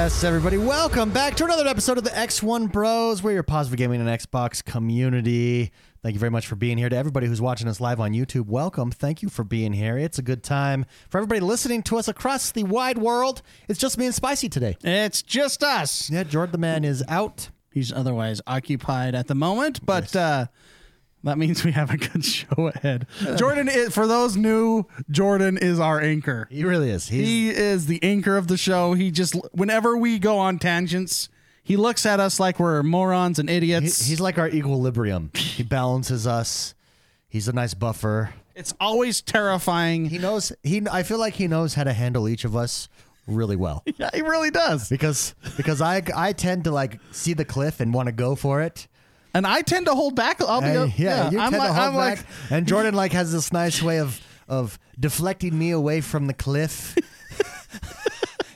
Yes, everybody, welcome back to another episode of the X1 Bros. We're your positive gaming and Xbox community. Thank you very much for being here. To everybody who's watching us live on YouTube, welcome. Thank you for being here. It's a good time. For everybody listening to us across the wide world, it's just me and Spicy today. It's just us. Yeah, Jordan the man is out. He's otherwise occupied at the moment, but uh, that means we have a good show ahead. Jordan, is, for those new, Jordan is our anchor. He really is. He's, He is the anchor of the show. He just, whenever we go on tangents, he looks at us like we're morons and he- idiots. he's like our equilibrium. he balances us. He's a nice buffer. it's always terrifying. He knows. He. I feel like he knows how to handle each of us really well. yeah, he really does. because because I I tend to like see the cliff and want to go for it. And I tend to hold back. I'll be, And, yeah, you I'm tend like, to hold I'm back. like, and Jordan like has this nice way of of deflecting me away from the cliff.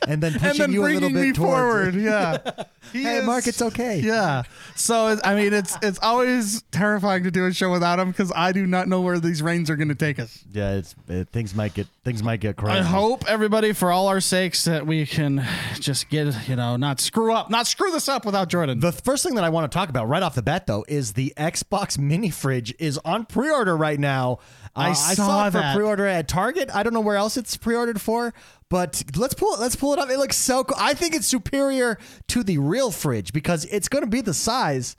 and then pushing and then you a little bit forward. it. Yeah. He Hey, is- Mark, it's okay. Yeah. So I mean, it's it's always terrifying to do a show without him because I do not know where these reins are going to take us. Yeah, it's it, things might get things might get crazy. I hope everybody, for all our sakes, that we can just get you know not screw up, not screw this up without Jordan. The first thing that I want to talk about right off the bat, though, is the Xbox mini fridge is on pre-order right now. I Uh, saw it for that. pre-order at Target. I don't know where else it's pre-ordered for, but let's pull it. Let's pull it up. It looks so cool. I think it's superior to the real fridge because it's going to be the size.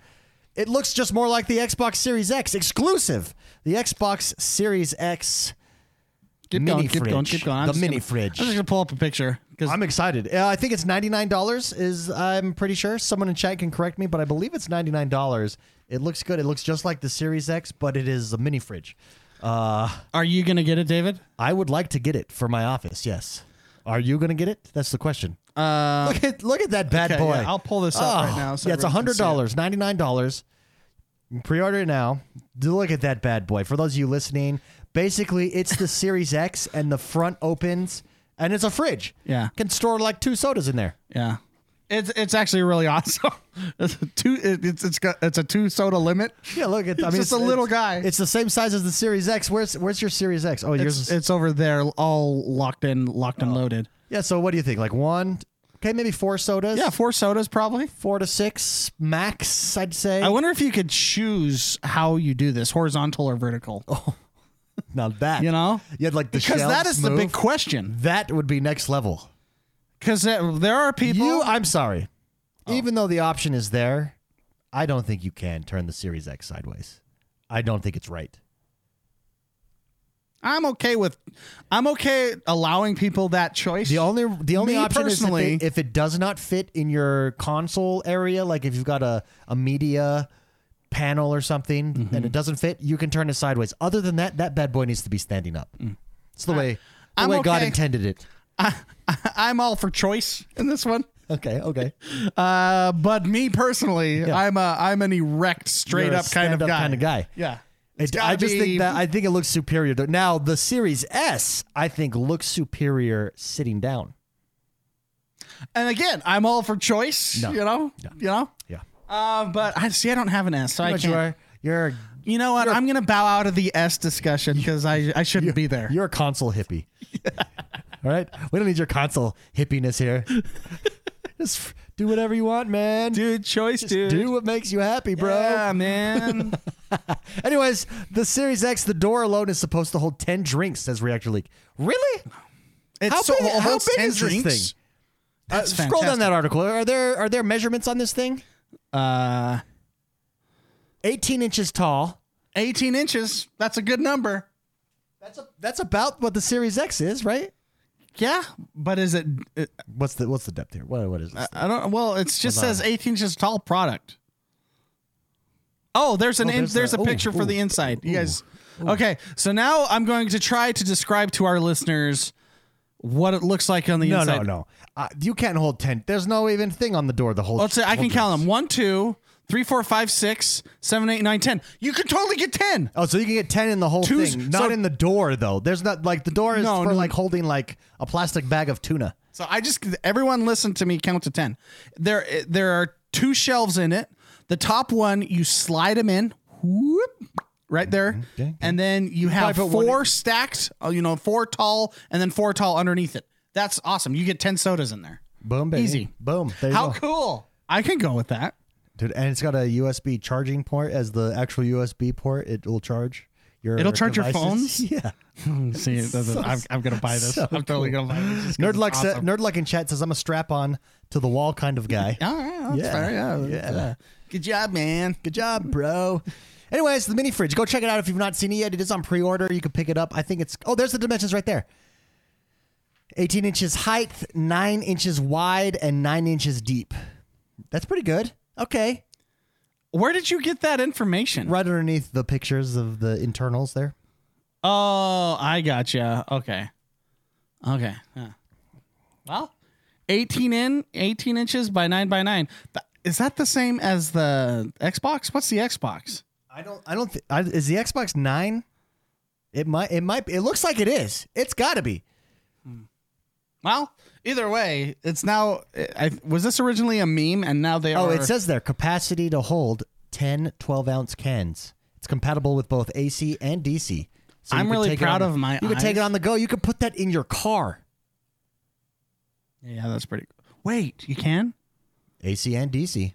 It looks just more like the Xbox Series X exclusive. The Xbox Series X. keep mini going, keep going, fridge. keep going. I'm The mini gonna- fridge. I'm just gonna pull up a picture I'm excited. Uh, I think it's ninety nine dollars. Is I'm pretty sure someone in chat can correct me, but I believe it's ninety nine dollars. It looks good. It looks just like the Series X, but it is a mini fridge. Uh, are you gonna get it, David? I would like to get it for my office. Yes. Are you going to get it? That's the question. Uh, Look at look at that bad okay, boy. yeah, I'll pull this up Oh, right now. So yeah, it's hundred dollars, ninety nine dollars. Pre-order it now. Look at that bad boy. For those of you listening, basically it's the Series X, and the front opens, and it's a fridge. Yeah. can store like two sodas in there. Yeah. It's it's actually really awesome. It's a two. It's it's got it's a two soda limit. Yeah, look at. I It's mean, just a little guy. It's the same size as the Series X. Where's Where's your Series X? Oh, yours. It's, Is, it's over there, all locked in, locked and oh. loaded. yeah. So what do you think? Like one? Okay, maybe four sodas. Yeah, four sodas probably. four to six max. I'd say. I wonder if you could choose how you do this, horizontal or vertical. Oh, now that You know, you had like the because that is is the big question. That would be next level. Because there are people. You, I'm sorry. Oh. Even though the option is there, I don't think you can turn the Series X sideways. I don't think it's right. I'm okay with. I'm okay allowing people that choice. The only the only Me option is if personally- it, if it does not fit in your console area, like if you've got a, a media panel or something Mm-hmm. and it doesn't fit, you can turn it sideways. Other than that, that bad boy needs to be standing up. It's the way the Mm. I'm way God okay. intended it. I, I'm all for choice in this one. Okay, okay. Uh, but me personally, I'm a I'm an erect, straight You're up kind of guy. kind of guy. Yeah. It, I just think that I think it looks superior. To, now the Series S, I think looks superior sitting down. And again, I'm all for choice. No. You know. You know. Yeah, Uh, but I see. I don't have an S, so I can't. you are you're You know what? I'm gonna bow out of the S discussion because I I shouldn't be there. You're a console hippie. All right? We don't need your console hippiness here. Just do whatever you want, man. Dude, choice, dude. Do what makes you happy, bro. Yeah, man. Anyways, the Series X, the door alone is supposed to hold 10 drinks, says Reactor Leak. Really? It's How so big- how big 10 is this drinks. thing? That's Uh, scroll down that article. Are there are there measurements on this thing? Uh, 18 inches tall. 18 inches. That's a good number. That's a, that's about what the Series X is, right? Yeah, but is it? it What's the what's the depth here? What what is this? I don't. Well, it just Hold on. says 18 inches tall product. Oh, there's an Oh, in, there's there's, a- ooh, picture for ooh, the inside. You guys. Okay, so now I'm going to try to describe to our listeners what it looks like on the no, inside. no, no. Uh, you can't hold 10. There's no even thing on the door. The whole. Let's say I can count them. One, two, three, four, five, six, seven, eight, nine, ten. You could totally get ten. Oh, so you can get 10 in the whole Two- thing, not so- in the door though. There's not like the door is No, for no. like holding like a plastic bag of tuna. So I just everyone listen to me count to 10. There there are two shelves in it. The top one you slide them in. Whoop, right there. okay. And then you have probably put one four stacked, uh, you know, four tall and then four tall underneath it. That's awesome. You get 10 sodas in there. Boom, baby. Easy. Boom. There you How go. cool! I can go with that. Dude, and it's got a USB charging port as the actual USB port. It will charge your. It'll charge your phones? Yeah. See, that's- So- I'm, I'm gonna buy this. so I'm totally cool. gonna buy this. just 'cause Nerdluck, it's sa- awesome. Nerdluck in chat says I'm a strap on to the wall kind of guy. All right, that's Yeah. fair. Yeah, Yeah. that's, uh, good job, man. Good job, bro. Anyways, the mini fridge. Go check it out if you've not seen it yet. It is on pre-order. You can pick it up. I think it's. Oh, there's the dimensions right there. 18 inches height, nine inches wide, and nine inches deep. That's pretty good. Okay, Where did you get that information? right underneath the pictures of the internals there. Oh, I gotcha. Okay. Okay. Yeah. Well, 18 in, 18 inches by 9 by 9. Is that the same as the Xbox? What's the Xbox? I don't. I don't. Th- I, is the Xbox nine? It might. It might. Be, it looks like it is. It's got to be. Hmm. Well, either way, it's now. I, was this originally a meme and now they Oh, are. it says there capacity to hold 10 12 ounce cans. It's compatible with both AC and DC. So you I'm really take it proud on- of my You could take it eyes. on the go. You could put that in your car. Yeah, that's pretty. Wait, you can? AC and DC.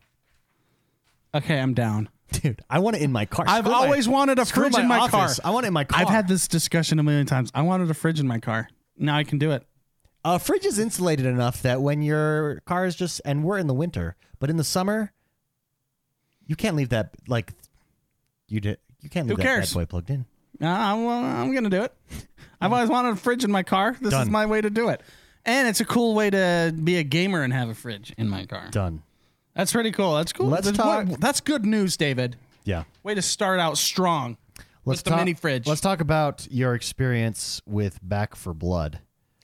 Okay, I'm down. Dude, I want it in my car. I've Screw my- always wanted a screw fridge in my car. I want it in my car. I've had this discussion a million times. I wanted a fridge in my car. Now I can do it. A fridge is insulated enough that when your car is just and we're in the winter, but in the summer, you can't leave that like you did. You can't leave Who that cares? bad boy plugged in. Uh, I'm, I'm gonna do it. I've always wanted a fridge in my car. This is my way to do it, and it's a cool way to be a gamer and have a fridge in my car. Done. That's pretty cool. That's cool. Let's that's, talk- what- that's good news, David. Yeah. Way to start out strong with the talk, mini fridge. Let's talk about your experience with Back 4 Blood.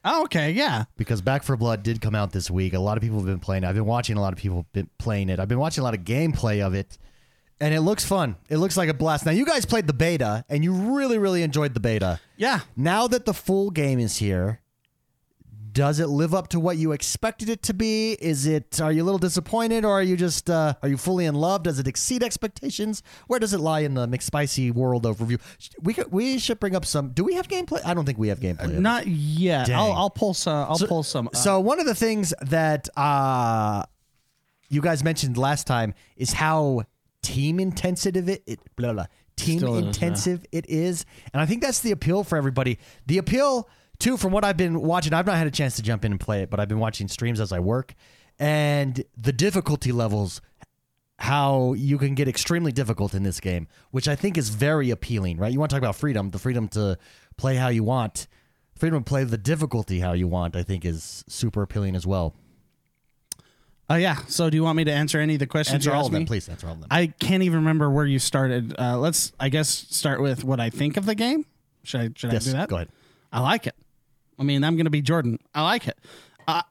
Oh, okay, yeah. because Back 4 Blood did come out this week. A lot of people have been playing. it. I've been watching a lot of people been playing it. I've been watching a lot of gameplay of it, and it looks fun. It looks like a blast. Now you guys played the beta, and you really, really enjoyed the beta. Yeah. Now that the full game is here, does it live up to what you expected it to be? Is it? Are you a little disappointed, or are you just? Uh, are you fully in love? Does it exceed expectations? Where does it lie in the McSpicy world overview? We could, we should bring up some. Do we have gameplay? I don't think we have gameplay. of it. Not yet. Dang. I'll, I'll pull some. I'll pull some. uh, So one of the things that uh, you guys mentioned last time is how team intensive it, it blah, blah, team Still is, yeah. intensive it is, and I think that's the appeal for everybody. The appeal too, from what I've been watching, I've not had a chance to jump in and play it, but I've been watching streams as I work, and the difficulty levels. How you can get extremely difficult in this game, which I think is very appealing, right? You want to talk about freedom, the freedom to play how you want, freedom to play the difficulty how you want, I think is super appealing as well. oh yeah. So do you want me to answer any of the questions Answer you all of them, me? please. Answer all of them. I can't even remember where you started. Uh, let's, I guess, start with what I think of the game. Should I? Should yes, I do that? go ahead. I like it. I mean, I'm going to be Jordan. I like it. Uh,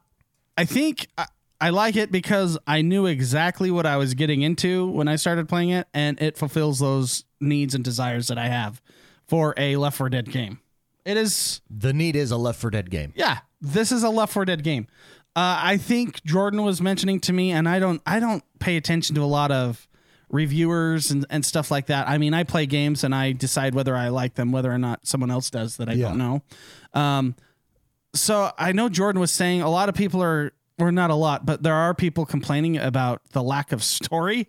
I think I, I like it because I knew exactly what I was getting into when I started playing it, and it fulfills those needs and desires that I have for a Left 4 Dead game. It is The need is a Left 4 Dead game. yeah, this is a Left 4 Dead game. Uh, I think Jordan was mentioning to me, and I don't, I don't pay attention to a lot of reviewers and, and stuff like that. I mean, I play games and I decide whether I like them, whether or not someone else does that I Yeah. don't know. Um, so I know Jordan was saying a lot of people are, or not a lot, but there are people complaining about the lack of story.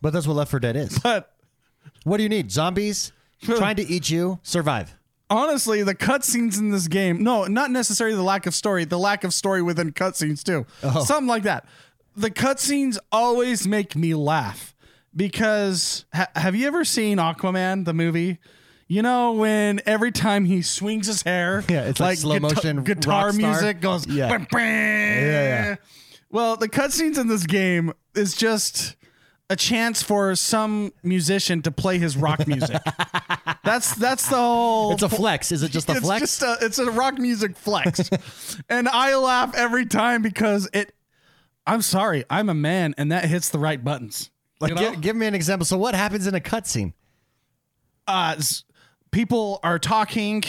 But that's what Left 4 Dead is. But what do you need? Zombies trying to eat you. Survive. honestly, the cutscenes in this game, no, not necessarily the lack of story, the lack of story within cutscenes too. Oh. Something like that. The cutscenes always make me laugh because ha- have you ever seen Aquaman, the movie? You know, when every time he swings his hair, Yeah, it's like slow motion guitar music goes. Yeah. "Bam, bam." yeah. Well, the cutscenes in this game is just a chance for some musician to play his rock music. that's that's the whole. It's a flex. Is it just a it's flex? just a it's a rock music flex, and I laugh every time because it. I'm sorry, I'm a man, and that hits the right buttons. like, you know? give, give me an example. So, what happens in a cutscene? uh, people are talking,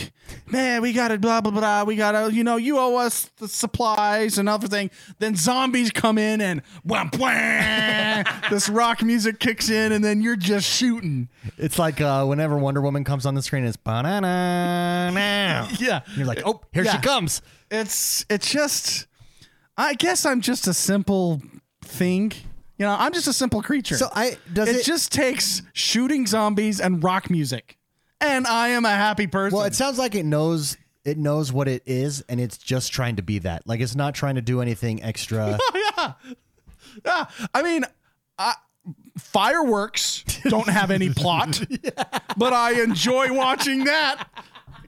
man, we gotta blah blah blah. We gotta, you know, you owe us the supplies and everything. Then zombies come in and wham, wham, this rock music kicks in, and then you're just shooting. It's like uh, whenever Wonder Woman comes on the screen, it's banana now. Yeah, You're like, oh, here Yeah. she comes. it's it's just I guess I'm just a simple thing. You know, I'm just a simple creature. So I does it, it, just takes shooting zombies and rock music, and I am a happy person. Well, it sounds like it knows it knows what it is, and it's just trying to be that. Like it's not trying to do anything extra. Oh, yeah, yeah. I mean, I, fireworks don't have any plot, but I enjoy watching that.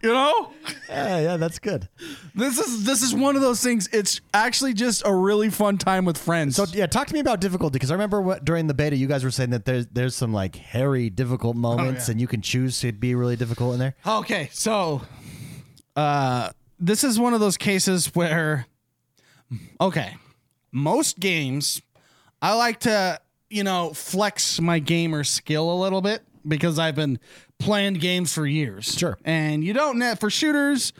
You know, yeah, yeah, that's good. this is this is one of those things. It's actually just a really fun time with friends. So yeah, talk to me about difficulty because I remember what during the beta you guys were saying that there's there's some like hairy difficult moments, yeah. and you can choose to be really difficult in there. Okay, so uh this is one of those cases where okay, most games I like to, you know, flex my gamer skill a little bit because I've been playing games for years. Sure. And you don't net for shooters,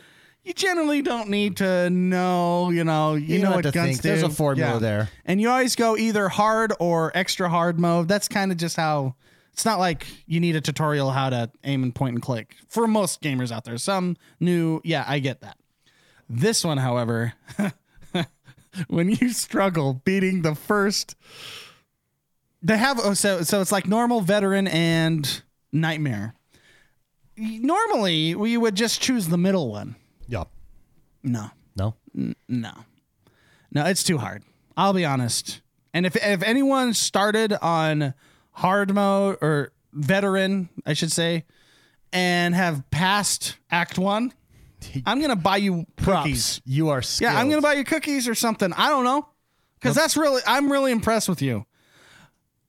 you generally don't need to know, you know, you, You know what to guns think. do. There's a formula there. And you always go either hard or extra hard mode. That's kind of just how it's not like you need a tutorial how to aim and point and click for most gamers out there. Some new, yeah, I get that. This one, however, when you struggle beating the first they have oh, so so it's like normal veteran and nightmare. Normally, we would just choose the middle one. Yeah. No. No. No. No, it's too hard. I'll be honest. And if if anyone started on hard mode or veteran, I should say, and have passed act 1, I'm going to buy you cookies. Props. You are. Skilled. Yeah, I'm going to buy you cookies or something. I don't know. Cuz that's really I'm really impressed with you.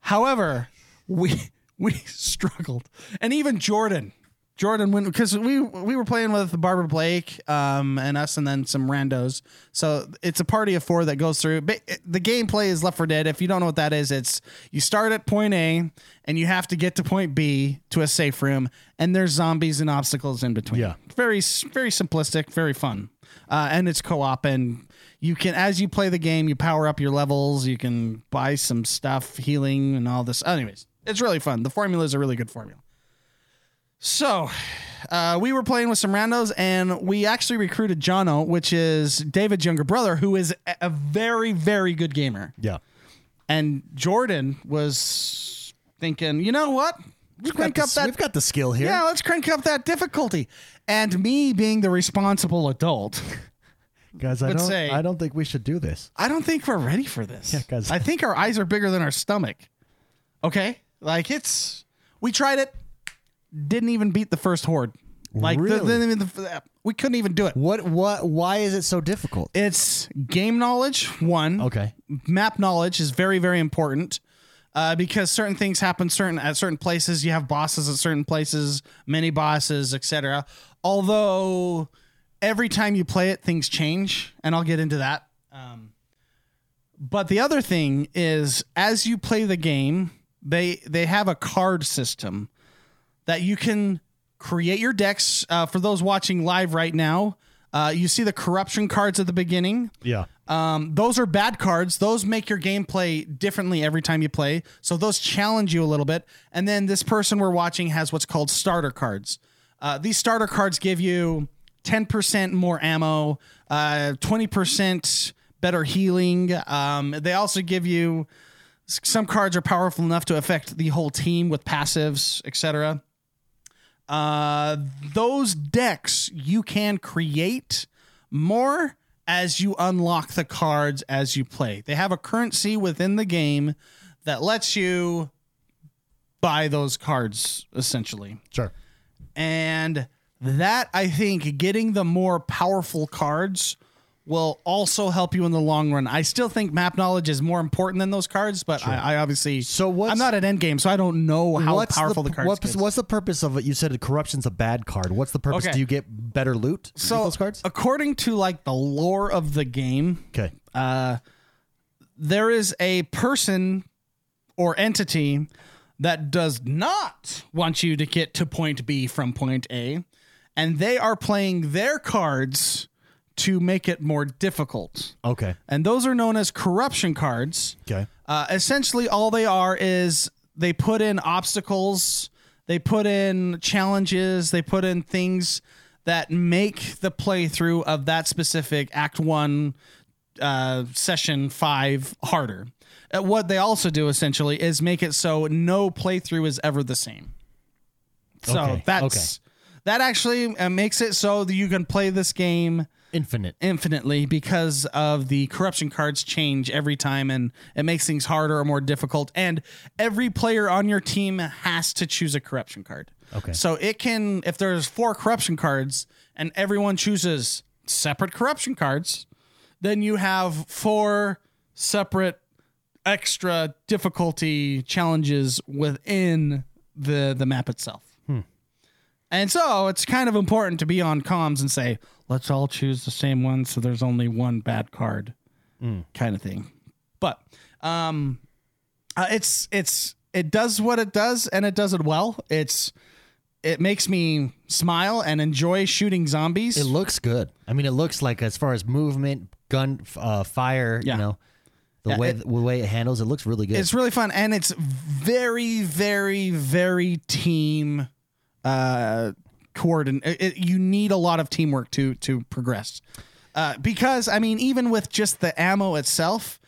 However, we we struggled. And even Jordan Jordan went because we we were playing with Barbara Blake, um, and us, and then some randos. So it's a party of four that goes through. But the gameplay is Left 4 Dead. If you don't know what that is, it's you start at point A and you have to get to point B to a safe room, and there's zombies and obstacles in between. Yeah. very very simplistic, very fun, uh, and it's co-op and. You can, as you play the game, you power up your levels. You can buy some stuff, healing, and all this. Anyways, it's really fun. The formula is a really good formula. So, uh, we were playing with some randos, and we actually recruited Jono, which is David's younger brother, who is a- very, very good gamer. Yeah. And Jordan was thinking, you know what? Let's crank up the- that. We've got the skill here. yeah, let's crank up that difficulty. And me being the responsible adult, Guys, I don't. say- I don't think we should do this. I don't think we're ready for this. Yeah, 'cause- I think our eyes are bigger than our stomach. Okay, like it's. We tried it, didn't even beat the first horde. Like the- Really? the, the, we couldn't even do it. What? What? Why is it so difficult? It's game knowledge one. Okay. Map knowledge is very very important. Uh, because certain things happen certain at certain places, you have bosses at certain places, mini bosses, etc. Although every time you play it, things change, and I'll get into that. Um, but the other thing is, as you play the game, they they have a card system that you can create your decks. Uh, for those watching live right now, uh, you see the corruption cards at the beginning. Yeah. Um, those are bad cards. Those make your gameplay differently every time you play. So those challenge you a little bit. And then this person we're watching has what's called starter cards. Uh, these starter cards give you 10% more ammo, uh, 20% better healing. Um, they also give you some cards are powerful enough to affect the whole team with passives, etc. Uh, those decks you can create more as you unlock the cards as you play. They have a currency within the game that lets you buy those cards essentially. Sure. And that I think getting the more powerful cards will also help you in the long run. I still think map knowledge is more important than those cards, but I, I obviously So what's- I'm not at end game, so I don't know how powerful the, cards. What's, what's the purpose of it? You said corruption's a bad card. What's the purpose? Okay. Do you get better loot? so those cards. according to like the lore of the game, Okay. uh, there is a person or entity that does not want you to get to point B from point A, and they are playing their cards to make it more difficult. Okay. And those are known as corruption cards. Okay. Uh, essentially, all they are is they put in obstacles, they put in challenges, they put in things that make the playthrough of that specific Act One uh, session five harder. Uh, what they also do essentially is make it so no playthrough is ever the same. So Okay, that's that actually uh, makes it so that you can play this game Infinite. infinitely because of the corruption cards change every time and it makes things harder or more difficult and every player on your team has to choose a corruption card Okay. so it can if there's four corruption cards and everyone chooses separate corruption cards then you have four separate extra difficulty challenges within the the map itself and so it's kind of important to be on comms and say, let's all choose the same one so there's only one bad card kind of thing. But um uh, it's it's it does what it does and it does it well. It's it makes me smile and enjoy shooting zombies. It looks good. I mean, it looks like as far as movement, gun, uh, fire, Yeah. you know, the Yeah, way it- the way it handles, it looks really good. It's really fun and it's very, very, very team uh, coordinate. You need a lot of teamwork to to progress. Uh, because I mean, even with just the ammo itself,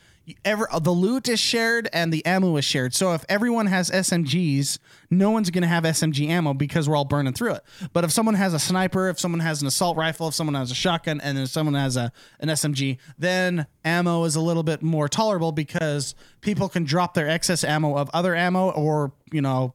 ever the loot is shared and the ammo is shared. So if everyone has SMGs, no one's going to have SMG ammo because we're all burning through it. But if someone has a sniper, if someone has an assault rifle, if someone has a shotgun, and then someone has a an SMG, then ammo is a little bit more tolerable because people can drop their excess ammo of other ammo or you know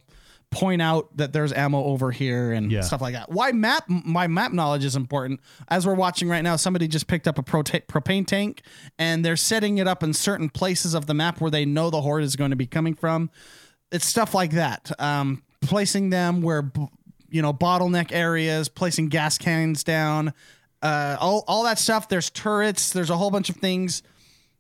point out that there's ammo over here and Yeah. stuff like that. Why map my map knowledge is important. As we're watching right now, somebody just picked up a prota- propane tank and they're setting it up in certain places of the map where they know the horde is going to be coming from. It's stuff like that. Um, placing them where you know bottleneck areas, placing gas cans down, uh, all all that stuff. There's turrets. There's a whole bunch of things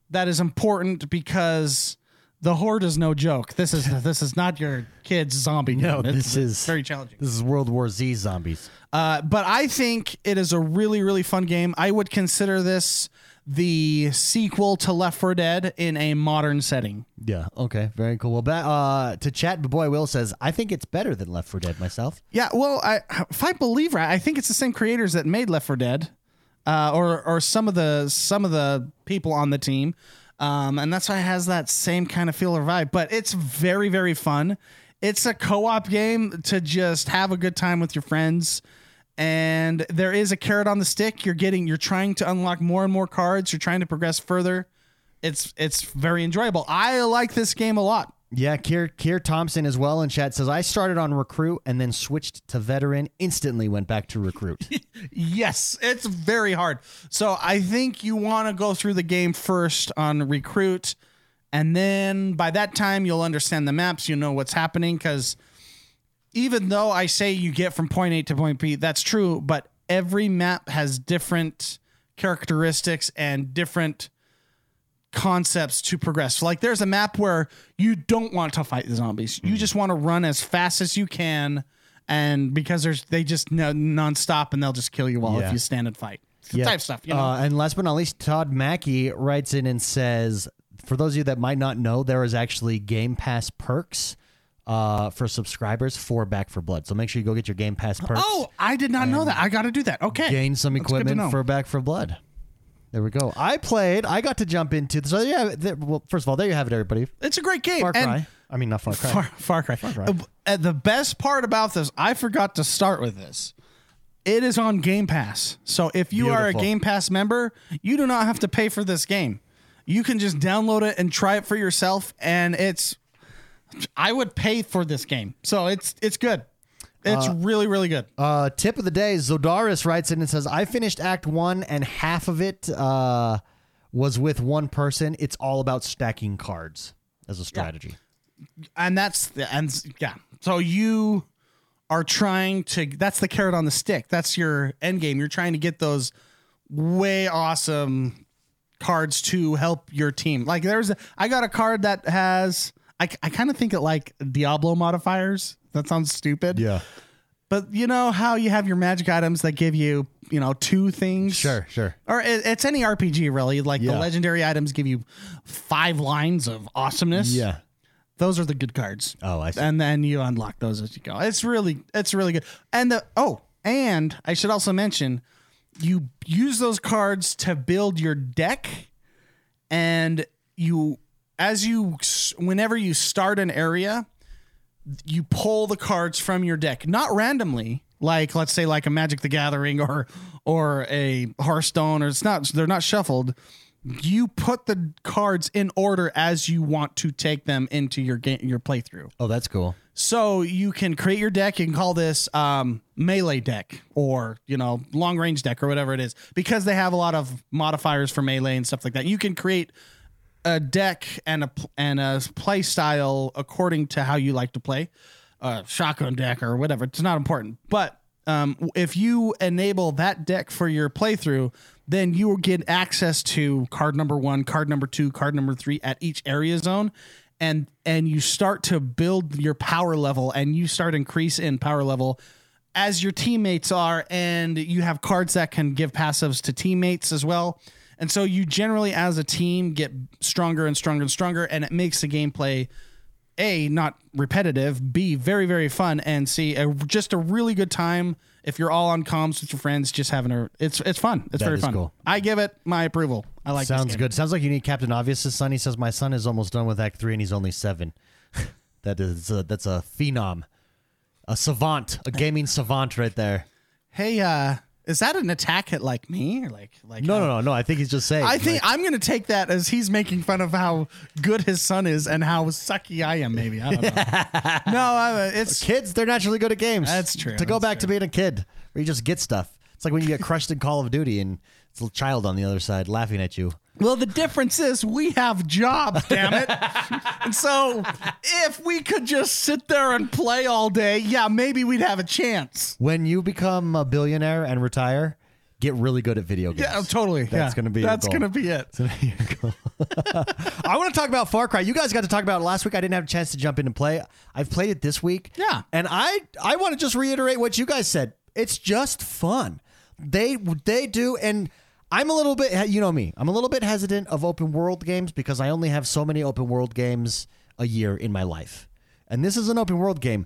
that is important because the horde is no joke. This is this is not your kid's zombie. No, game. this is- very challenging. this is World War Z zombies. Uh, but I think it is a really really fun game. I would consider this the sequel to Left 4 Dead in a modern setting. Yeah. Okay. Very cool. Well, uh, to chat, boy Will says I think it's better than Left 4 Dead myself. Yeah, well, I, if I believe right, I think it's the same creators that made Left 4 Dead, uh, or or some of the some of the people on the team, um, and that's why it has that same kind of feel or vibe. But it's very very fun. It's a co-op game to just have a good time with your friends. And there is a carrot on the stick. You're getting, you're trying to unlock more and more cards. You're trying to progress further. It's it's very enjoyable. I like this game a lot. Yeah, Kier, Kier Thompson as well in chat says I started on recruit and then switched to veteran. Instantly went back to recruit. Yes, it's very hard. So I think you want to go through the game first on recruit, and then by that time you'll understand the maps. You know what's happening because even though I say you get from point A to point B, that's true. But every map has different characteristics and different concepts to progress. Like there's a map where you don't want to fight the zombies. You just want to run as fast as you can and because there's they just no, nonstop and they'll just kill you all Yeah. if you stand and fight. It's the type stuff, you know. Uh, and last but not least, Todd Mackey writes in and says, for those of you that might not know, there is actually Game Pass perks uh, for subscribers for Back 4 Blood. So make sure you go get your Game Pass perks. oh, I did not know that. I got to do that. Okay. gain some That's good to know. equipment for Back 4 Blood. There we go. I played. I got to jump into. So yeah. There, well, first of all, there you have it, everybody. It's a great game. Far And- Cry. I mean, not Far Cry. Far, Far Cry. Far Cry. Uh, the best part about this, I forgot to start with this. It is on Game Pass. So if you are a Game Pass member, you do not have to pay for this game. You can just download it and try it for yourself and it's I would pay for this game. So it's it's good. It's really really good. Uh, tip of the day: Zodaris writes in and says, "I finished Act One, and half of it uh, was with one person. It's all about stacking cards as a strategy." and that's the and yeah. So you are trying to that's the carrot on the stick. That's your end game. You're trying to get those way awesome cards to help your team. Like there's a, I got a card that has I, I kind of think it like Diablo modifiers. That sounds stupid. Yeah. But you know how you have your magic items that give you, you know, two things? Sure. Sure. Or it, it's any RPG really. Like the Yeah. legendary items give you five lines of awesomeness. Yeah. Those are the good cards Oh, I see. and then you unlock those as you go. It's really it's really good. And the oh, and I should also mention you use those cards to build your deck and you as you whenever you start an area, you pull the cards from your deck, not randomly, like let's say like a Magic the Gathering or or a Hearthstone, or it's not they're not shuffled. You put the cards in order as you want to take them into your game your playthrough. Oh, that's cool. So you can create your deck. You can call this um, melee deck or you know long range deck or whatever it is because they have a lot of modifiers for melee and stuff like that. You can create a deck and a and a play style according to how you like to play, a shotgun deck or whatever. It's not important, but um, if you enable that deck for your playthrough, then you will get access to card number one, card number two, card number three at each area zone, and and you start to build your power level, and you start increase in power level as your teammates are, and you have cards that can give passives to teammates as well. And so you generally, as a team, get stronger and stronger and stronger, and it makes the gameplay a not repetitive, b very very fun, and c a, just a really good time. If you're all on comms with your friends, just having a it's it's fun. It's That very is fun. cool. I give it my approval. I like. Sounds good. Sounds like you need Captain Obvious's son. He says my son is almost done with Act Three and he's only seven. that is a, that's a phenom, a savant, a gaming savant right there. Hey, uh, is that an attack at like me or like like No, how- no, oh. no, no. I think he's just saying. I think like, I'm gonna take that as he's making fun of how good his son is and how sucky I am. Maybe I don't know. no, I, uh, it's kids they're naturally good at games. That's true, To go that's back to being a kid, where you just get stuff. It's like when you get crushed in Call of Duty and it's a child on the other side laughing at you. Well, the difference is we have jobs, damn it. and so if we could just sit there and play all day, yeah, maybe we'd have a chance. When you become a billionaire and retire, get really good at video games. Yeah, totally. That's yeah. gonna be That's gonna be it. I want to talk about Far Cry. You guys got to talk about it last week. I didn't have a chance to jump in and play. I've played it this week. Yeah. And I I want to just reiterate what you guys said. It's just fun. They they do and I'm a little bit you know me. I'm a little bit hesitant of open world games because I only have so many open world games a year in my life. And this is an open world game.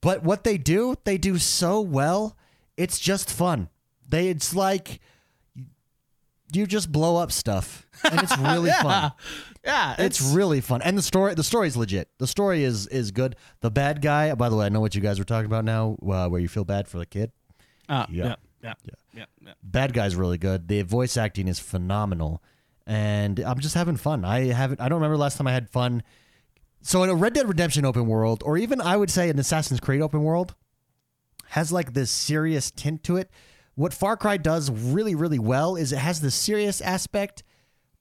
But what they do, they do so well. It's just fun. They it's like you just blow up stuff and it's really fun. Yeah, It's really fun, and the story the story's legit. The story is is good. The bad guy, by the way, I know what you guys were talking about now, uh, where you feel bad for the kid. uh, Yeah. yeah, yeah, yeah, yeah, yeah. Bad guy's really good. The voice acting is phenomenal, and I'm just having fun. I haven't. I don't remember last time I had fun. So in a Red Dead Redemption open world, or even I would say an Assassin's Creed open world, has like this serious tint to it. What Far Cry does really, really well is it has the serious aspect,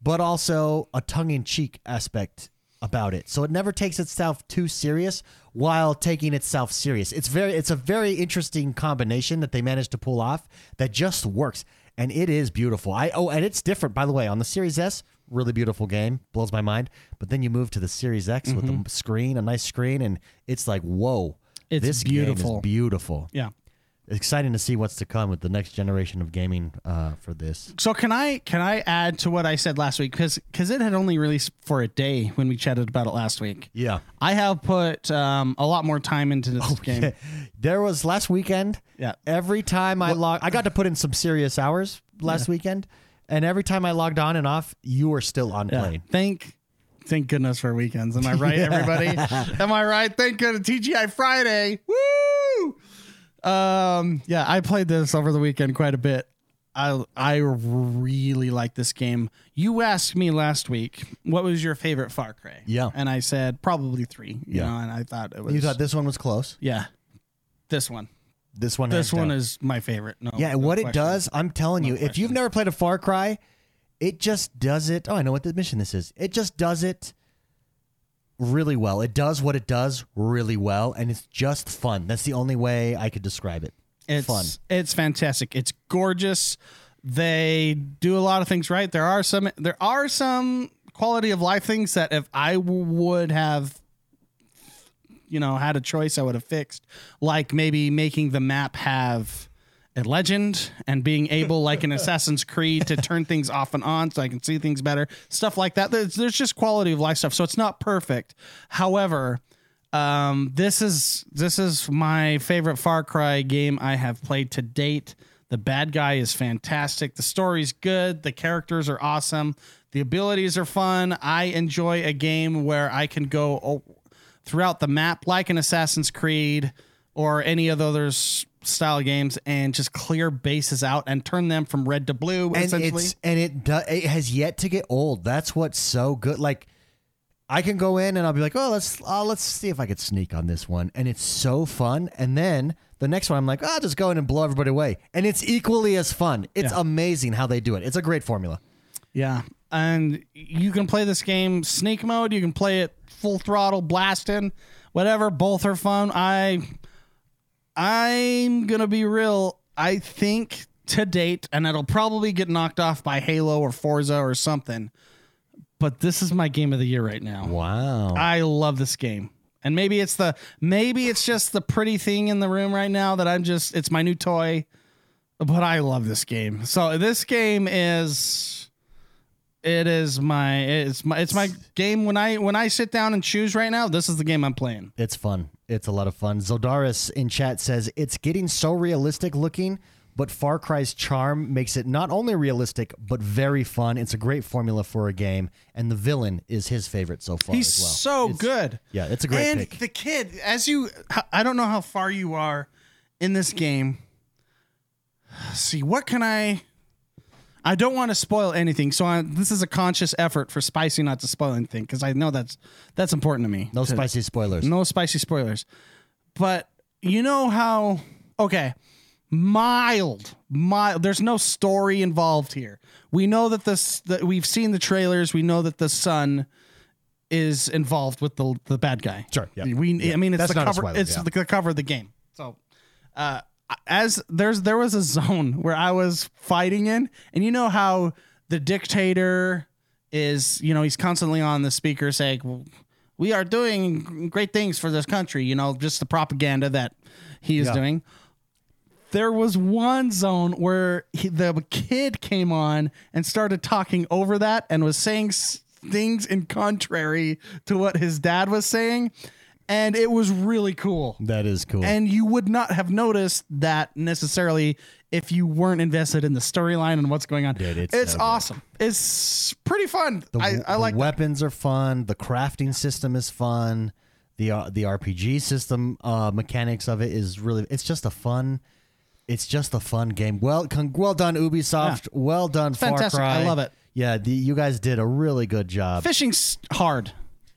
but also a tongue in cheek aspect about it. So it never takes itself too serious while taking itself serious. It's very it's a very interesting combination that they managed to pull off that just works. And it is beautiful. I oh and it's different by the way on the Series S, really beautiful game, blows my mind. But then you move to the Series X with the mm-hmm. screen, a nice screen and it's like, "Whoa. It's this game beautiful. is beautiful." Yeah. Exciting to see what's to come with the next generation of gaming uh, for this. So can I can I add to what I said last week because because it had only released for a day when we chatted about it last week. Yeah. I have put um, a lot more time into this game. There was last weekend. Yeah. Every time I log, I got to put in some serious hours last weekend, and every time I logged on and off, you were still on Yeah. playing. Thank thank goodness for weekends. Am I right, everybody? Am I right? Thank goodness. TGI Friday. Woo! Um, yeah, I played this over the weekend quite a bit. I I really like this game. You asked me last week what was your favorite Far Cry. Yeah. and I said probably three. You Yeah. know, and I thought it was. You thought this one was close. yeah, this one. This one. This one is my favorite. No, Yeah, no what it does, I'm telling you, if you've never played a Far Cry, it just does it. Oh, I know what the mission this is. It just does it really well. It does what it does really well, and it's just fun. That's the only way I could describe it. It's fun. It's fantastic. It's gorgeous. They do a lot of things right. There are some there are some quality of life things that if I would have you know had a choice I would have fixed. Like maybe making the map have a legend and being able like an Assassin's Creed to turn things off and on so I can see things better. Stuff like that. There's, there's just quality of life stuff. So it's not perfect. However, um, this is this is my favorite Far Cry game I have played to date. The bad guy is fantastic. The story's good. The characters are awesome. The abilities are fun. I enjoy a game where I can go throughout the map like an Assassin's Creed or any of the others style games and just clear bases out and turn them from red to blue and essentially. it's and it do, it has yet to get old. That's what's so good. Like I can go in and I'll be like, oh, let's uh, let's see if I could sneak on this one, and it's so fun. And then the next one, I'm like, oh, I'll just go in and blow everybody away, and it's equally as fun. It's Yeah. amazing how they do it. It's a great formula. Yeah. And you can play this game sneak mode, you can play it full throttle blasting, whatever, both are fun. I I'm going to be real. I think to date and it'll probably get knocked off by Halo or Forza or something. But this is my game of the year right now. Wow. I love this game. And maybe it's the maybe it's just the pretty thing in the room right now that I'm just it's my new toy. But I love this game. So this game is it is my it's my it's my game when I when I sit down and choose right now, this is the game I'm playing. It's fun. It's a lot of fun. Zoldaris in chat says it's getting so realistic looking, but Far Cry's charm makes it not only realistic but very fun. It's a great formula for a game, and the villain is his favorite so far He's as well. so It's- good. Yeah, it's a great and pick. the kid, as you, I don't know how far you are in this game. See, what can I? I don't want to spoil anything, so I, this is a conscious effort for Spicy not to spoil anything because I know that's that's important to me. No to- spicy spoilers. no spicy spoilers. But you know how? Okay, mild, mild. There's no story involved here. We know that this that we've seen the trailers. We know that the son is involved with the the bad guy. Sure, yeah. We. I mean, it's That's the cover. spoiler, it's yeah. the, the cover of the game. So, uh, as there's there was a zone where I was fighting in, and you know how the dictator is. You know, he's constantly on the speaker saying. Well, we are doing great things for this country, you know, just the propaganda that he is Yeah. doing. There was one zone where he, the kid came on and started talking over that and was saying s- things in contrary to what his dad was saying. And it was really cool. That is cool. And you would not have noticed that necessarily if you weren't invested in the storyline and what's going on. Dude, it's it's so good. awesome. It's pretty fun. the, I, I the like that. weapons are fun. The crafting system is fun. The uh, the RPG system uh, mechanics of it is really. It's just a fun. It's just a fun game. Well, con- well done, Ubisoft. Well done, Far fantastic. Cry. I love it. Yeah, the, you guys did a really good job. Fishing's hard.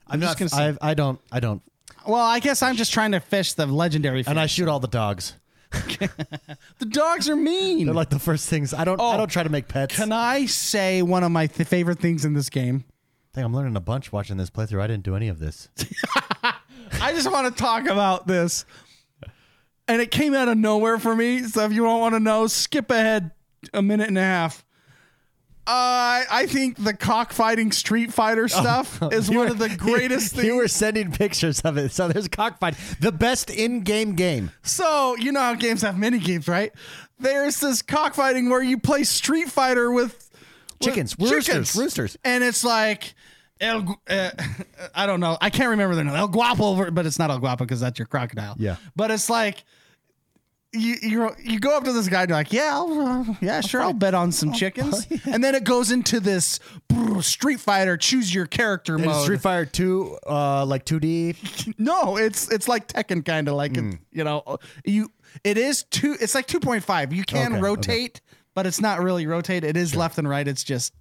I'm, just not- gonna say. I, I don't. I don't. Well, I guess I'm just trying to fish the legendary fish. And I shoot all the dogs. the dogs are mean. They're like the first things. I don't. I Oh. don't try to make pets. Can I say one of my th- favorite things in this game? I think I'm learning a bunch watching this playthrough. I didn't do any of this. I just want to talk about this. And it came out of nowhere for me. So if you don't want to know, skip ahead a minute and a half. Uh, I think the cockfighting Street Fighter stuff is one were- of the greatest You things. You were sending pictures of it. So there's cockfight, the best in-game game. So you know how games have mini games, right? There's this cockfighting where you play Street Fighter with with Chickens, roosters, roosters. and it's like. El, uh, I don't know. I can't remember their name. El Guapo, but it's not El Guapo because that's your crocodile. Yeah. But it's like you you you go up to this guy and you're like, yeah, I'll, uh, yeah, sure, I'll bet on some chickens. And then it goes into this brr, Street Fighter choose your character mode. Street Fighter 2, uh, like 2D. No, it's it's like Tekken kind of like Hmm. it, you know you it is two it's like 2.5. You can Okay, rotate, but it's not really rotate. It is left and right. It's just.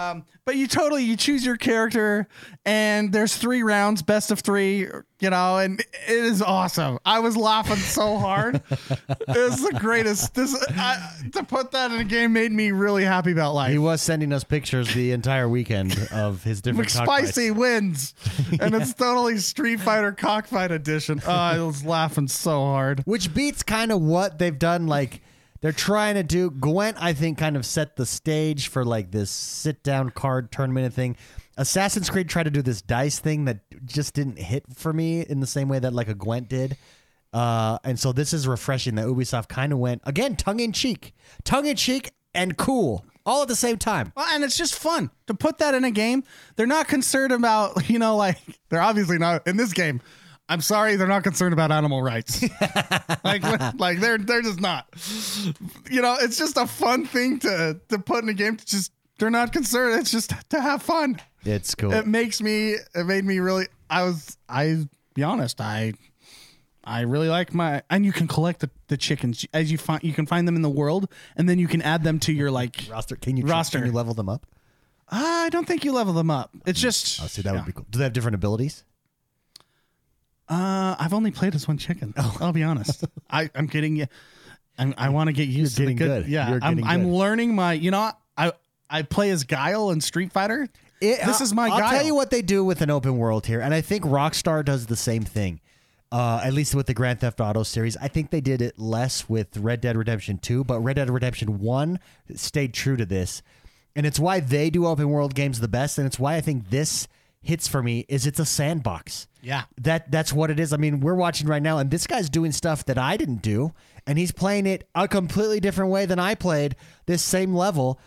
Um, but you totally you choose your character and there's three rounds, best of 3, you know, and it is awesome. I was laughing so hard. it was the greatest. This I, to put that in a game made me really happy about life. He was sending us pictures the entire weekend of his different. McSpicy wins, and it's totally Street Fighter Cockfight Edition. Oh, I was laughing so hard. Which beats kind of what they've done. Like they're trying to do. Gwent, I think, kind of set the stage for like this sit down card tournament thing. Assassin's Creed tried to do this dice thing that just didn't hit for me in the same way that like a Gwent did. Uh, and so this is refreshing that Ubisoft kind of went again tongue in cheek, tongue in cheek and cool all at the same time. Well, and it's just fun to put that in a game. They're not concerned about, you know, like they're obviously not in this game. I'm sorry, they're not concerned about animal rights. like, like they're they're just not. You know, it's just a fun thing to to put in a game. To just they're not concerned. It's just to have fun. It's cool. It makes me. It made me really. I was. I be honest. I. I really like my, and you can collect the, the chickens as you find. You can find them in the world, and then you can add them to your like. roster. Can you Roster. Can you level them up? I don't think you level them up. It's just. Oh, see, that would be cool. Do they have different abilities? Uh, I've only played as one chicken. I'll be honest. I, I'm getting you. I'm, I want to get used You're to getting good. good. Yeah, You're I'm, I'm learning my. You know, I I play as Guile in Street Fighter. It- This I- is my I'll guile. tell you what they do with an open world here, and I think Rockstar does the same thing. Uh, at least with the Grand Theft Auto series, I think they did it less with Red Dead Redemption 2, but Red Dead Redemption 1 stayed true to this. And it's why they do open world games the best, and it's why I think this hits for me is it's a sandbox. Yeah. That that's what it is. I mean, we're watching right now, and this guy's doing stuff that I didn't do, and he's playing it a completely different way than I played this same level.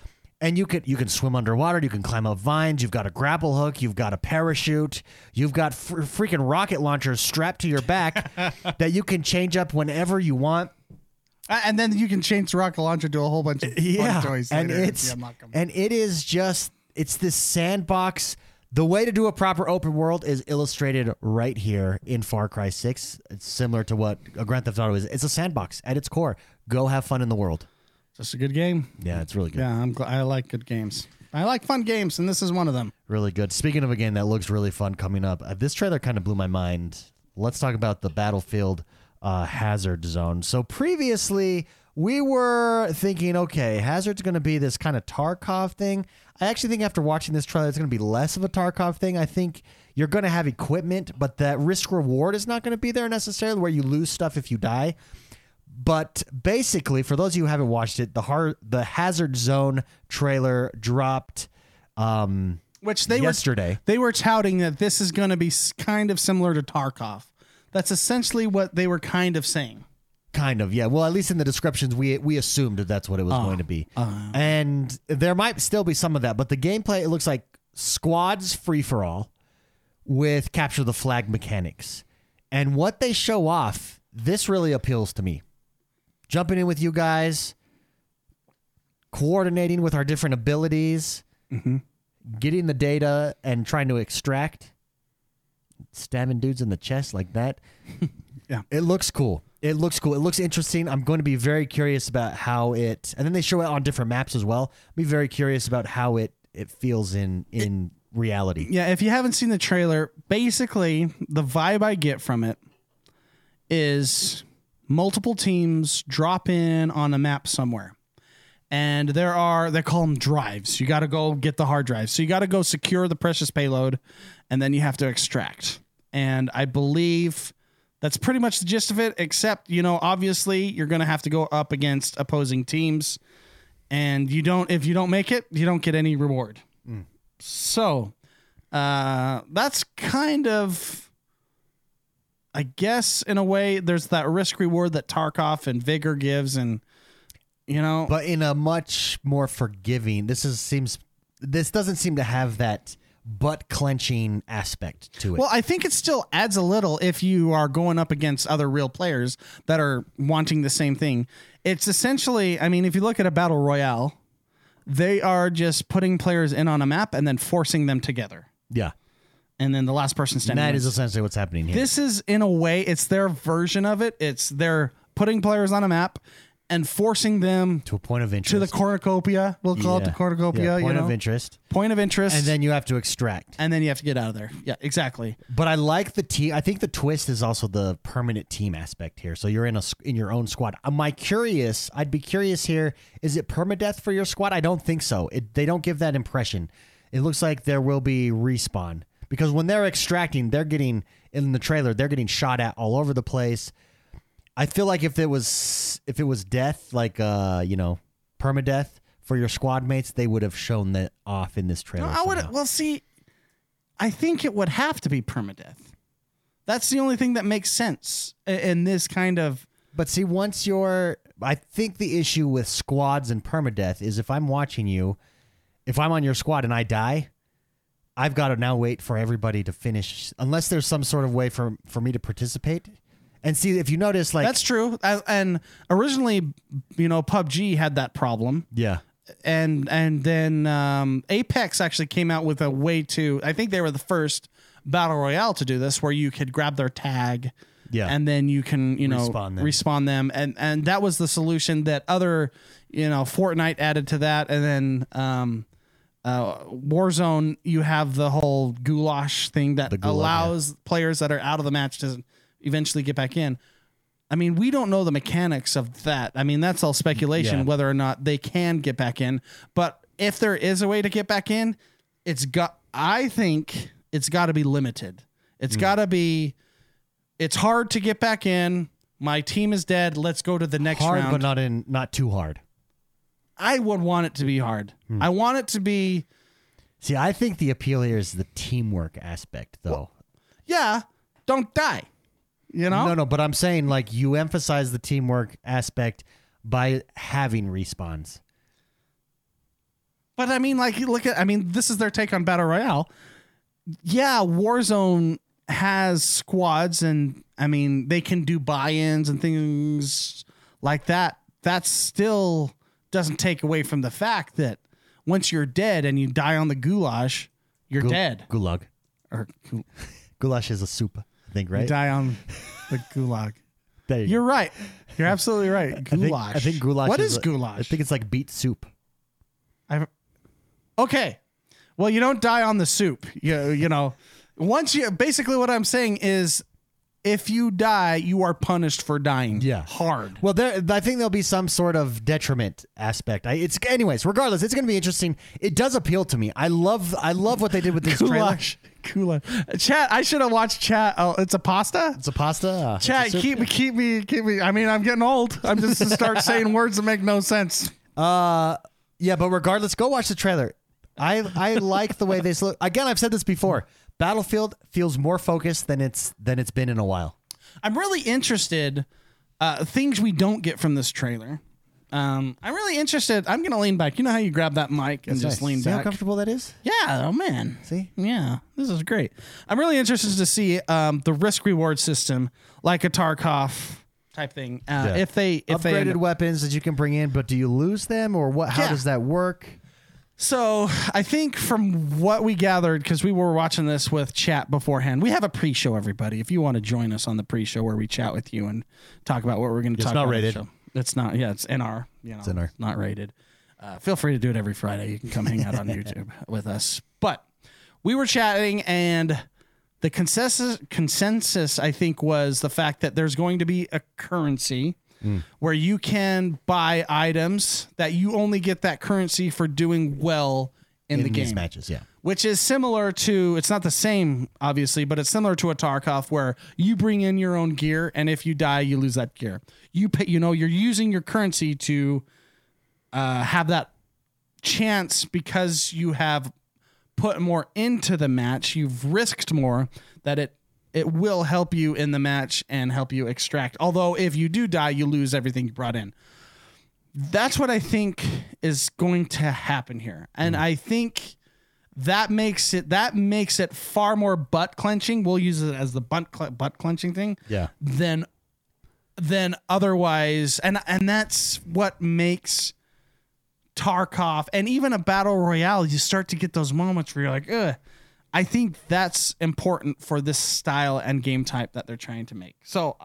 And you could you can swim underwater, you can climb up vines, you've got a grapple hook, you've got a parachute, you've got fr- freaking rocket launchers strapped to your back that you can change up whenever you want. Uh, And then you can change the rocket launcher to a whole bunch of fun toys. and it's you unlock 'em. and it is just it's this sandbox. The way to do a proper open world is illustrated right here in Far Cry Six. It's similar to what a Grand Theft Auto is. It's a sandbox at its core. Go have fun in the world. just a good game. Yeah, it's really good. Yeah, I'm. Gl- I like good games. I like fun games, and this is one of them. Really good. Speaking of a game that looks really fun coming up, uh, this trailer kind of blew my mind. Let's talk about the Battlefield uh, Hazard Zone. So previously, we were thinking, okay, Hazard's going to be this kind of Tarkov thing. I actually think after watching this trailer, it's going to be less of a Tarkov thing. I think you're going to have equipment, but that risk reward is not going to be there necessarily, where you lose stuff if you die. But basically, for those of you who haven't watched it, the har- the Hazard Zone trailer dropped um, Which they yesterday. were they were touting that this is going to be kind of similar to Tarkov. That's essentially what they were kind of saying. Kind of, yeah. Well, at least in the descriptions, we we assumed that that's what it was going to be, uh, uh. and there might still be some of that. But the gameplay, it looks like squads free for all, with capture the flag mechanics, and what they show off. This really appeals to me. Jumping in with you guys, coordinating with our different abilities, mm-hmm. getting the data and trying to extract, stabbing dudes in the chest like that. Yeah, it looks cool. It looks cool. It looks interesting. I'm going to be very curious about how it, and then they show it on different maps as well. I'll be very curious about how it it feels in in reality. Yeah, if you haven't seen the trailer, basically the vibe I get from it is multiple teams drop in on a map somewhere. And there are they call them drives. You got to go get the hard drive. So you got to go secure the precious payload and then you have to extract. And I believe that's pretty much the gist of it except, you know, obviously you're going to have to go up against opposing teams and you don't if you don't make it, you don't get any reward. So, uh, that's kind of, I guess, in a way, there's that risk reward that Tarkov and Vigor gives, and you know, But in a much more forgiving. This is seems this doesn't seem to have that butt clenching aspect to it. well, I think it still adds a little if you are going up against other real players that are wanting the same thing. It's essentially, I mean, if you look at a battle royale, they are just putting players in on a map and then forcing them together, yeah. and then the last person And standing. that wins. is essentially what's happening here. This is in a way, it's their version of it. It's they're putting players on a map and forcing them to a point of interest. to the cornucopia. We'll call it the Yeah. cornucopia. Yeah, you point know, of interest. point of interest, And then you have to extract. and then you have to get out of there. Yeah, exactly. But I like the team. I think the twist is also the permanent team aspect here. So you're in a s- in your own squad. Uh, Am I curious? I'd be curious here. Is it permadeath for your squad? I don't think so. It, they don't give that impression. It looks like there will be respawn because when they're extracting, they're getting in the trailer. They're getting shot at all over the place. I feel like if it was if it was death, like uh, you know, permadeath for your squad mates, they would have shown that off in this trailer. I would. Well, see, I think it would have to be permadeath. That's the only thing that makes sense in this kind of. But see, once you're, I think the issue with squads and permadeath is if I'm watching you, if I'm on your squad and I die, I've got to now wait for everybody to finish, unless there's some sort of way for for me to participate. And see if you notice, like That's true. Uh, And originally, you know, PUBG had that problem. yeah, and and then um, Apex actually came out with a way to. I think they were the first battle royale to do this, where you could grab their tag, Yeah. and then you can you know Respawn them. respawn them, and and that was the solution that other you know Fortnite added to that, and then um, uh, Warzone you have the whole goulash thing that The gulag, allows players that are out of the match to eventually get back in. I mean, we don't know the mechanics of that. I mean, that's all speculation Yeah. whether or not they can get back in. But if there is a way to get back in, it's got. I think it's got to be limited. It's got to be. It's hard to get back in. My team is dead. Let's go to the next hard round. but not in not too hard. I would want it to be hard. Hmm. I want it to be. See, I think the appeal here is the teamwork aspect, though. Yeah, don't die. You know. No, no, but I'm saying like you emphasize the teamwork aspect by having respawns. But I mean, like, look at, I mean, this is their take on Battle Royale. Yeah, Warzone has squads, and I mean, they can do buy ins and things like that. That still doesn't take away from the fact that once you're dead and you die on the goulash, you're Gu- dead. Gulag. Or you Goulash is a soup, think, right? die on the gulag. There you You're right. You're absolutely right. I think, Goulash. I think goulash. What is goulash? I think it's like beet soup. I've, okay. Well, you don't die on the soup. You, you know, once you basically what I'm saying is if you die, you are punished for dying. Yeah. Hard. Well, there, I think there'll be some sort of detriment aspect. I, it's, anyways. Regardless, it's going to be interesting. It does appeal to me. I love, I love what they did with this trailer. Goulash. Goulash. Chat, I should have watched chat. Oh, it's a pasta? It's a pasta. It's a Chat, keep me, keep me, keep me. I mean, I'm getting old. I'm just to start saying words that make no sense. Uh, yeah, but regardless, go watch the trailer. I I like the way this look. Again, I've said this before. Battlefield feels more focused than it's than it's been in a while. I'm really interested. Uh, things we don't get from this trailer. Um, I'm really interested. I'm gonna lean back. You know how you grab that mic and just Nice. lean See how comfortable that is. Yeah. Oh man. See? Yeah. This is great. I'm really interested to see um, the risk reward system, like a Tarkov type thing. Uh, Yeah. If they if they end Upgraded weapons that you can bring in, but do you lose them or what? How Yeah. does that work? So I think from what we gathered, because we were watching this with chat beforehand, we have a pre-show. Everybody, if you want to join us on the pre-show where we chat with you and talk about what we're going to It's talk not about. on the rated. show. It's not. Yeah, it's NR. You know, it's NR. not rated. Uh, feel free to do it every Friday. You can come hang out on YouTube with us. But we were chatting, and the consensus consensus I think was the fact that there's going to be a currency where you can buy items that you only get that currency for doing well in, the these game matches, yeah. Which is similar to it's not the same obviously but it's similar to a tarkov where you bring in your own gear and if you die you lose that gear. You pay you know you're using your currency to uh, have that chance because you have put more into the match you've risked more that it it will help you in the match and help you extract. Although if you do die you lose everything you brought in. That's what I think is going to happen here. And I think that makes it that makes it far more butt clenching. We'll use it as the butt cle- butt clenching thing Yeah. than than otherwise. And and that's what makes Tarkov and even a battle royale. You start to get those moments where you're like, ugh. I think that's important for this style and game type that they're trying to make. So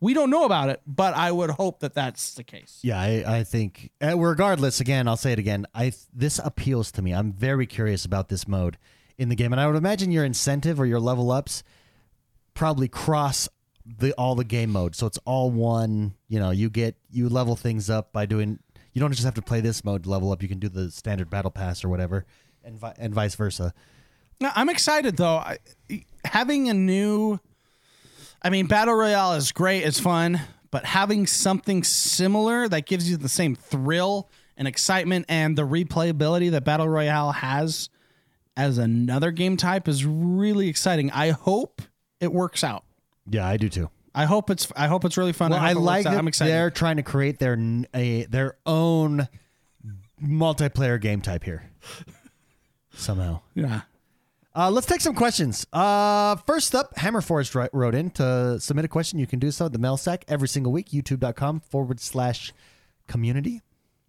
we don't know about it, but I would hope that that's the case. Yeah, I, I think uh, regardless, again, I'll say it again. I this appeals to me. I'm very curious about this mode in the game, and I would imagine your incentive or your level ups probably cross the all the game modes. So it's all one. You know, you get you level things up by doing. You don't just have to play this mode to level up. You can do the standard battle pass or whatever, and vi- and vice versa. Now, I'm excited though. I, having a new, I mean, battle royale is great. It's fun, but having something similar that gives you the same thrill and excitement and the replayability that battle royale has as another game type is really exciting. I hope it works out. Yeah, I do too. I hope it's. I hope it's really fun. Well, I, I, like that I'm excited. they're trying to create their a their own multiplayer game type here. Somehow. Yeah. Uh, let's take some questions. Uh, first up, Hammerforest wri- wrote in to submit a question. You can do so at the mail sack every single week, youtube.com forward slash community.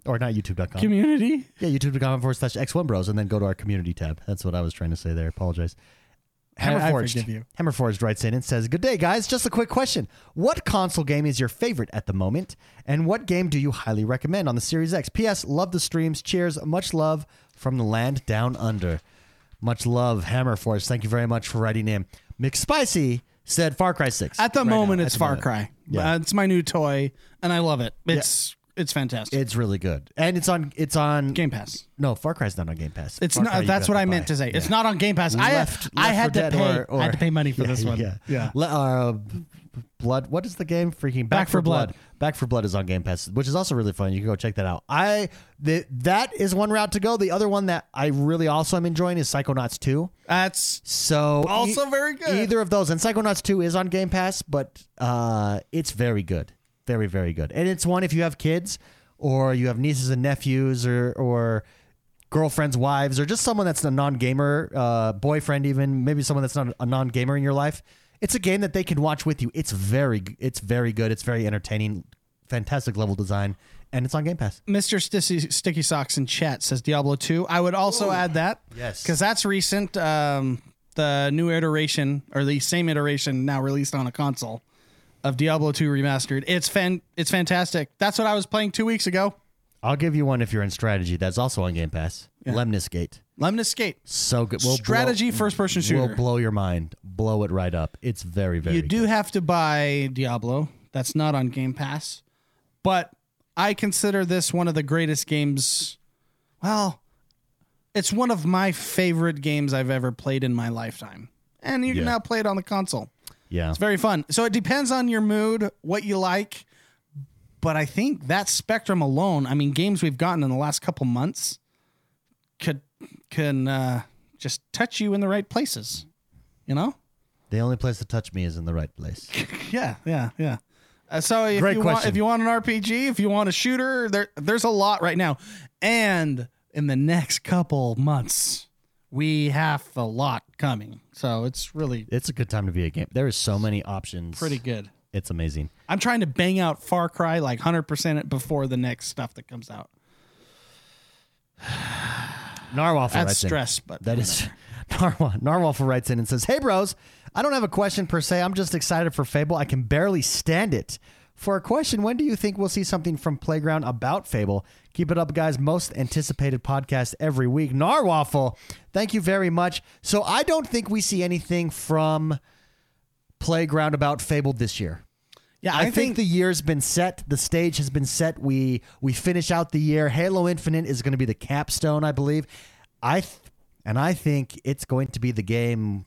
Or not youtube.com. Community. yeah, youtube.com forward slash X1 Bros, and then go to our community tab. That's what I was trying to say there. Apologize. I- I Hammerforged. you. Hammerforged writes in and says, Good day, guys. Just a quick question. What console game is your favorite at the moment? And what game do you highly recommend on the Series X? P.S. Love the streams. Cheers. Much love from the land down under. Much love, Hammerforged. Thank you very much for writing in. McSpicy said Far Cry 6. At the Right moment, now, it's at the Far moment. Cry. Yeah. Uh, it's my new toy, and I love it. It's it's fantastic. It's really good. And it's on, it's on, Game Pass. no, Far Cry's not on Game Pass. It's Far not. you That's what I meant to say. It's not on Game Pass. I Left- I Left had 4 to Dead pay. or- or- I had to pay money for this one. Yeah. yeah. Le- uh, Blood. What is the game? Freaking Back, for Blood. Back 4 Blood is on Game Pass, which is also really fun. You can go check that out. I the, that is one route to go. The other one that I really also am enjoying is Psychonauts 2. That's So Also e- very good. Either of those, and Psychonauts 2 is on Game Pass, but uh, it's very good, very very good. And it's one if you have kids or you have nieces and nephews or or girlfriends, wives, or just someone that's a non-gamer, uh, boyfriend, even maybe someone that's not a non-gamer in your life. It's a game that they can watch with you. It's very it's very good. It's very entertaining, fantastic level design, and it's on Game Pass. Mr. Sticky, Sticky Socks in chat says Diablo 2. I would also add that. Yes. Because that's recent. Um, the new iteration, or the same iteration now released on a console of Diablo 2 Remastered. It's fan, It's fantastic. That's what I was playing two weeks ago. I'll give you one if you're in strategy. That's also on Game Pass. Lemnis Gate. Lemnis Gate. So good. We'll Strategy first person shooter. will blow your mind. Blow it right up. It's very very. you do good. have to buy Diablo. That's not on Game Pass. But I consider this one of the greatest games. Well, it's one of my favorite games I've ever played in my lifetime. And you can Yeah. now play it on the console. Yeah. It's very fun. So it depends on your mood, what you like. But I think that spectrum alone, I mean, games we've gotten in the last couple months could can uh, just touch you in the right places. You know? The only place to touch me is in the right place. Yeah, yeah, yeah. Uh, so if Great you want, question. if you want an RPG, if you want a shooter, there there's a lot right now, and in the next couple months, we have a lot coming. So it's really It's a good time to be a game. There is so many options. pretty good. It's amazing. I'm trying to bang out Far Cry like 100% before the next stuff that comes out. Narwhal That's writes in. stress, but That is Narwhal. Narwhal writes in and says, "Hey bros, I don't have a question per se. I'm just excited for Fable. I can barely stand it." For a question, when do you think we'll see something from Playground about Fable? Keep it up, guys. Most anticipated podcast every week. Narwaffle, thank you very much. So I don't think we see anything from Playground about Fable this year. Yeah, I, think, the year's been set. The stage has been set. We we finish out the year. Halo Infinite is going to be the capstone, I believe. I th- and I think it's going to be the game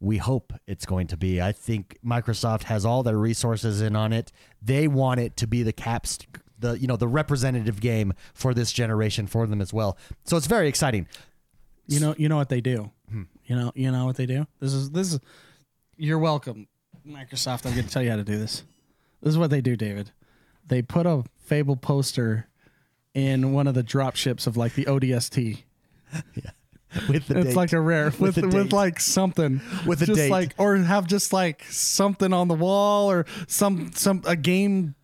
we hope it's going to be. I think Microsoft has all their resources in on it. They want it to be the caps the you know the representative game for this generation for them as well. So it's very exciting. you know you know what they do. Hmm. You know you know what they do. This is this is you're welcome, Microsoft. I'm going to tell you how to do this. This is what they do, David. They put a Fable poster in one of the drop ships of like the ODST. yeah. With the It's date. like a rare with with, date. like something With a just date. like or have just like something on the wall or some some a game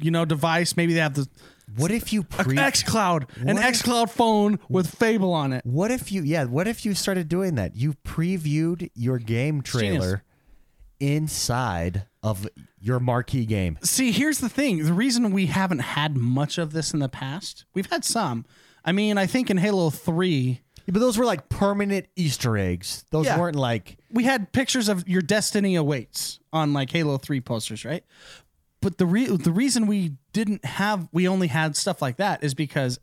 you know device maybe they have the what if you pre X Cloud an? X Cloud phone with Fable on it. What if you yeah, what if you started doing that? You previewed your game trailer inside of your marquee game. See, here's the thing. The reason we haven't had much of this in the past, we've had some. I mean, I think in Halo 3, But those were like permanent Easter eggs. Those Yeah. weren't like we had pictures of your destiny awaits on like Halo 3 posters, right? But the re- the reason we didn't have we only had stuff like that is because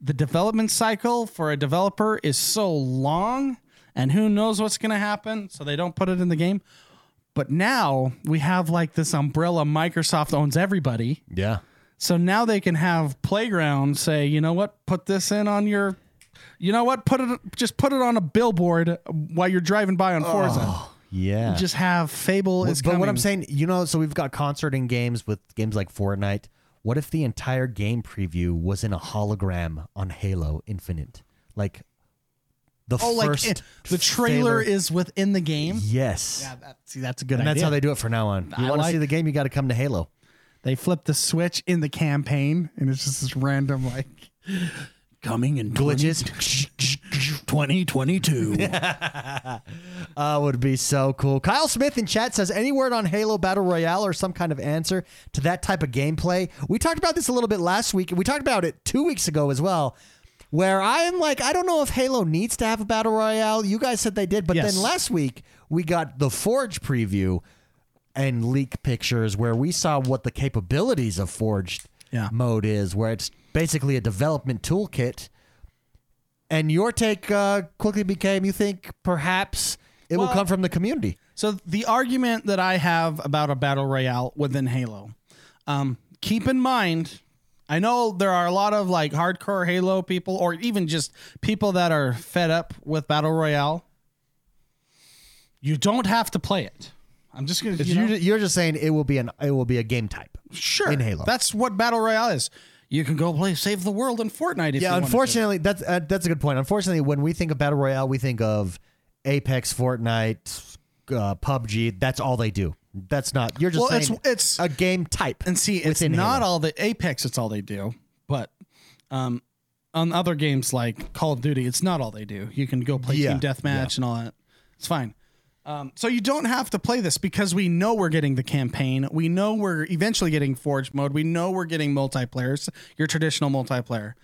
the development cycle for a developer is so long and who knows what's going to happen, so they don't put it in the game. But now we have like this umbrella Microsoft owns everybody. yeah. So now they can have Playground say, you know what, put this in on your, you know what, put it, just put it on a billboard while you're driving by on Forza. Oh, yeah. Just have Fable is but coming. what I'm saying, you know, so we've got concert in games with games like Fortnite. What if the entire game preview was in a hologram on Halo Infinite? Like the Oh, like first it- the trailer is within the game. yes. Yeah, that, see, that's a good and idea. that's how they do it from now on. You want to like- see the game, you got to come to Halo. they flip the switch in the campaign, and it's just this random like coming in Glitches. 2022. Uh, would be so cool. Kyle Smith in chat says, any word on Halo Battle Royale or some kind of answer to that type of gameplay? We talked about this a little bit last week, and we talked about it two weeks ago as well. Where I am like, I don't know if Halo needs to have a battle royale. You guys said they did, but Yes. then last week we got the Forge preview and leak pictures where we saw what the capabilities of Forged Yeah. mode is, where it's basically a development toolkit. And your take uh, quickly became you think perhaps it will Well- come from the community. So the argument that I have about a battle royale within Halo, um, keep in mind, I know there are a lot of like hardcore Halo people, or even just people that are fed up with battle royale. You don't have to play it. I'm just gonna. You know, are just saying it will be an it will be a game type. sure in Halo. That's what battle royale is. You can go play Save the World in Fortnite. If you Yeah, unfortunately, that's uh, that's a good point. Unfortunately, when we think of battle royale, we think of Apex, Fortnite, uh, PUBG. That's all they do. That's not. You're just Well, saying it's- it's- a game type. And see, it's not Halo. all the Apex. It's all they do, but um, on other games like Call of Duty, it's not all they do. You can go play Yeah, team deathmatch and all that. It's fine. Um, so you don't have to play this because we know we're getting the campaign. We know we're eventually getting Forge mode. We know we're getting multiplayer, your traditional multiplayer.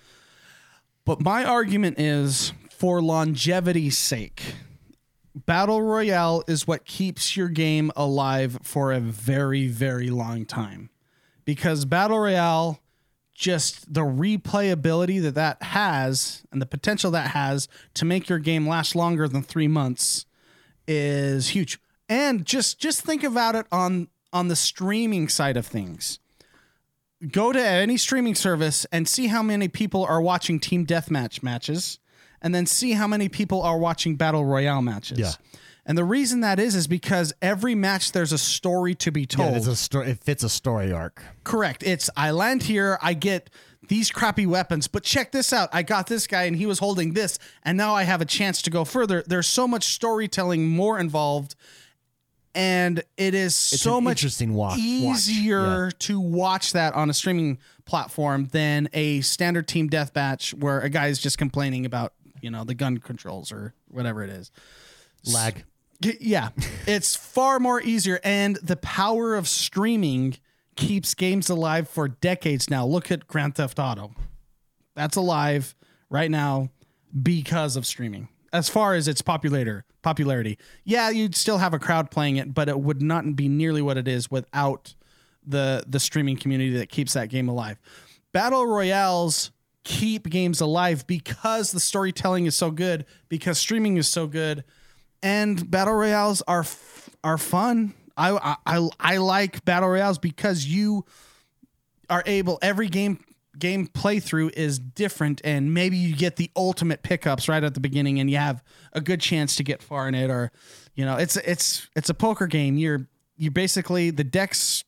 But my argument is for longevity's sake, Battle Royale is what keeps your game alive for a very, very long time. Because Battle Royale, just the replayability that that has and the potential that has to make your game last longer than three months is huge. And just just think about it on on the streaming side of things. Go to any streaming service and see how many people are watching team deathmatch matches, and then see how many people are watching battle royale matches. Yeah. And the reason that is is because every match there's a story to be told. Yeah, it's a story. It fits a story arc. Correct. It's I land here, I get these crappy weapons, but check this out. I got this guy and he was holding this, and now I have a chance to go further. There's so much storytelling more involved, and it is so much interesting wa- watch. easier Yeah. to watch that on a streaming platform than a standard team deathmatch where a guy is just complaining about you know the gun controls or whatever it is. Lag. Yeah, it's far more easier, and the power of streaming keeps games alive for decades now. Look at Grand Theft Auto; that's alive right now because of streaming. As far as its popularity, popularity, yeah, you'd still have a crowd playing it, but it would not be nearly what it is without the the streaming community that keeps that game alive. Battle royales keep games alive because the storytelling is so good, because streaming is so good, and battle royales are f- are fun. I, I I like battle royales because you are able every game game playthrough is different and maybe you get the ultimate pickups right at the beginning and you have a good chance to get far in it or you know it's it's it's a poker game you're you basically the decks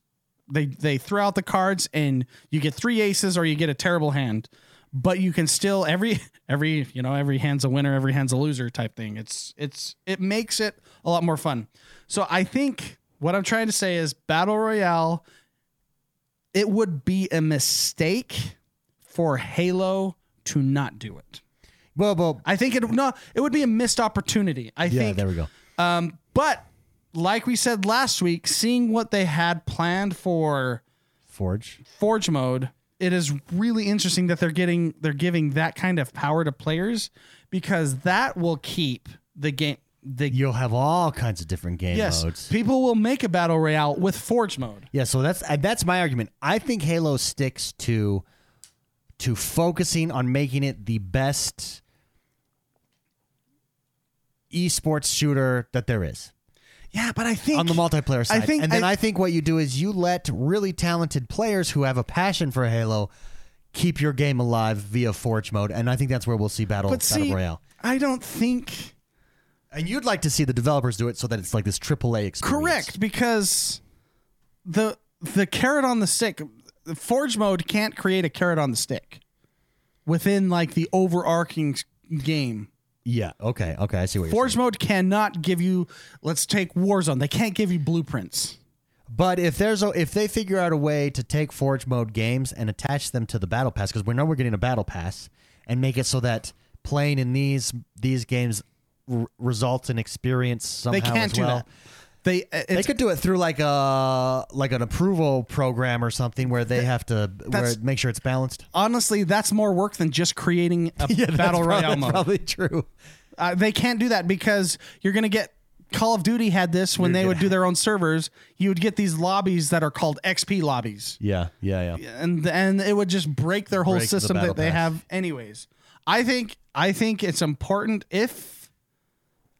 they they throw out the cards and you get three aces or you get a terrible hand but you can still every every you know every hand's a winner every hand's a loser type thing it's it's it makes it a lot more fun so i think what i'm trying to say is battle royale it would be a mistake for halo to not do it Well, well, i think it no it would be a missed opportunity i yeah. think There we go. um, but like we said last week, seeing what they had planned for Forge. Forge mode, it is really interesting that they're getting they're giving that kind of power to players because that will keep the game the You'll have all kinds of different game yes modes. people will make a battle royale with Forge mode. Yeah, so that's uh, that's my argument. I think Halo sticks to to focusing on making it the best esports shooter that there is Yeah, but I think on the multiplayer side. I think and then I- I, think what you do is you let really talented players who have a passion for Halo keep your game alive via Forge mode, and I think that's where we'll see battle but battle see, royale. I don't think And you'd like to see the developers do it so that it's like this AAA experience. correct because the the carrot on the stick the forge mode can't create a carrot on the stick within like the overarching game Yeah. Okay. Okay. I see what you're saying. Forge mode cannot give you. Let's take Warzone. They can't give you blueprints. But if there's a, if they figure out a way to take Forge mode games and attach them to the battle pass, because we know we're getting a battle pass, and make it so that playing in these these games r- results in experience somehow They can't as do that. They They could do it through like a like an approval program or something where they have to where That's- make sure it's balanced. honestly that's more work than just creating a battle royale that's mode. Probably true. Uh, they can't do that because you're going to get Call of Duty had this when they would do their own servers. You would get these lobbies that are called XP lobbies, Yeah. Yeah. Yeah. and and it would just break their whole Break the system battle that they pass. have. Anyways, I think I think it's important if.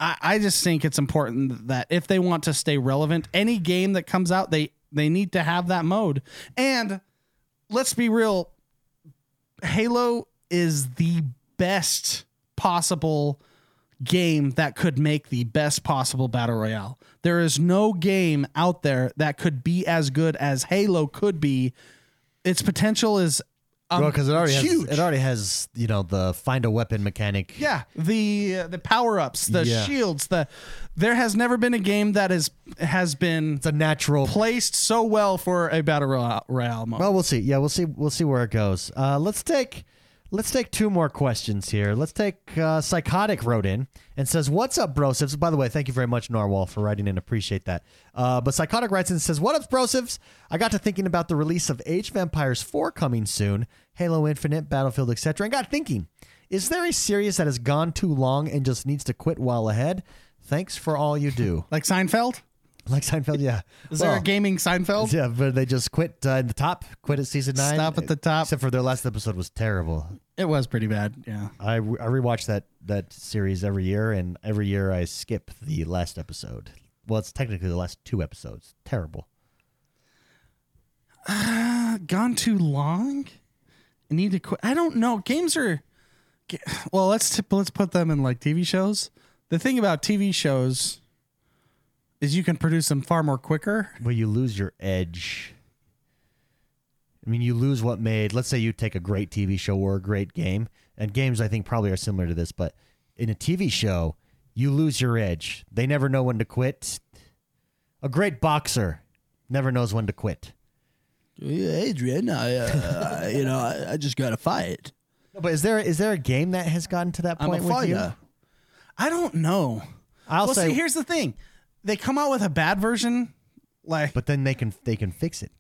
I, I just think it's important that if they want to stay relevant, any game that comes out, they they need to have that mode. And let's be real, Halo is the best possible game that could make the best possible battle royale. There is no game out there that could be as good as Halo could be. Its potential is um, Well, because it already has huge. it already has you know the find a weapon mechanic. yeah, the uh, the power ups, the Yeah. shields, the there has never been a game that is has been It's a natural placed so well for a battle royale, royale mode. Well, we'll see. Yeah, we'll see. We'll see where it goes. Uh, let's take let's take two more questions here. Let's take uh, psychotic wrote in and says, "What's up, brosivs?" By the way, thank you very much, Narwhal, for writing in. Appreciate that. Uh, but psychotic writes in and says, "What up, brosivs? I got to thinking about the release of Age of Empires 4 coming soon, Halo Infinite, Battlefield, etc., and got thinking." Is there a series that has gone too long and just needs to quit while ahead? Thanks for all you do. like Seinfeld? Like Seinfeld, yeah. Is there a gaming Seinfeld? yeah, but they just quit uh, in the top, quit at season nine. Stop at the top. Except for their last episode was terrible. It was pretty bad. Yeah. I, I rewatch that that series every year, and every year I skip the last episode. Well, it's technically the last two episodes. Terrible. gone too long? I need to quit. I don't know. Games are well. Let's t- let's put them in like TV shows. The thing about TV shows is you can produce them far more quicker. But you lose your edge. I mean, you lose what made. Let's say you take a great TV show or a great game, and games I think probably are similar to this, but in a TV show, you lose your edge. They never know when to quit. A great boxer never knows when to quit. Adrian, I, uh, you know, I, I just got to fight. No, but is there is there a game that has gotten to that I'm point a with you? fighter. I don't know. I'll well, say, see, here's the thing: they come out with a bad version, like but then they can they can fix it.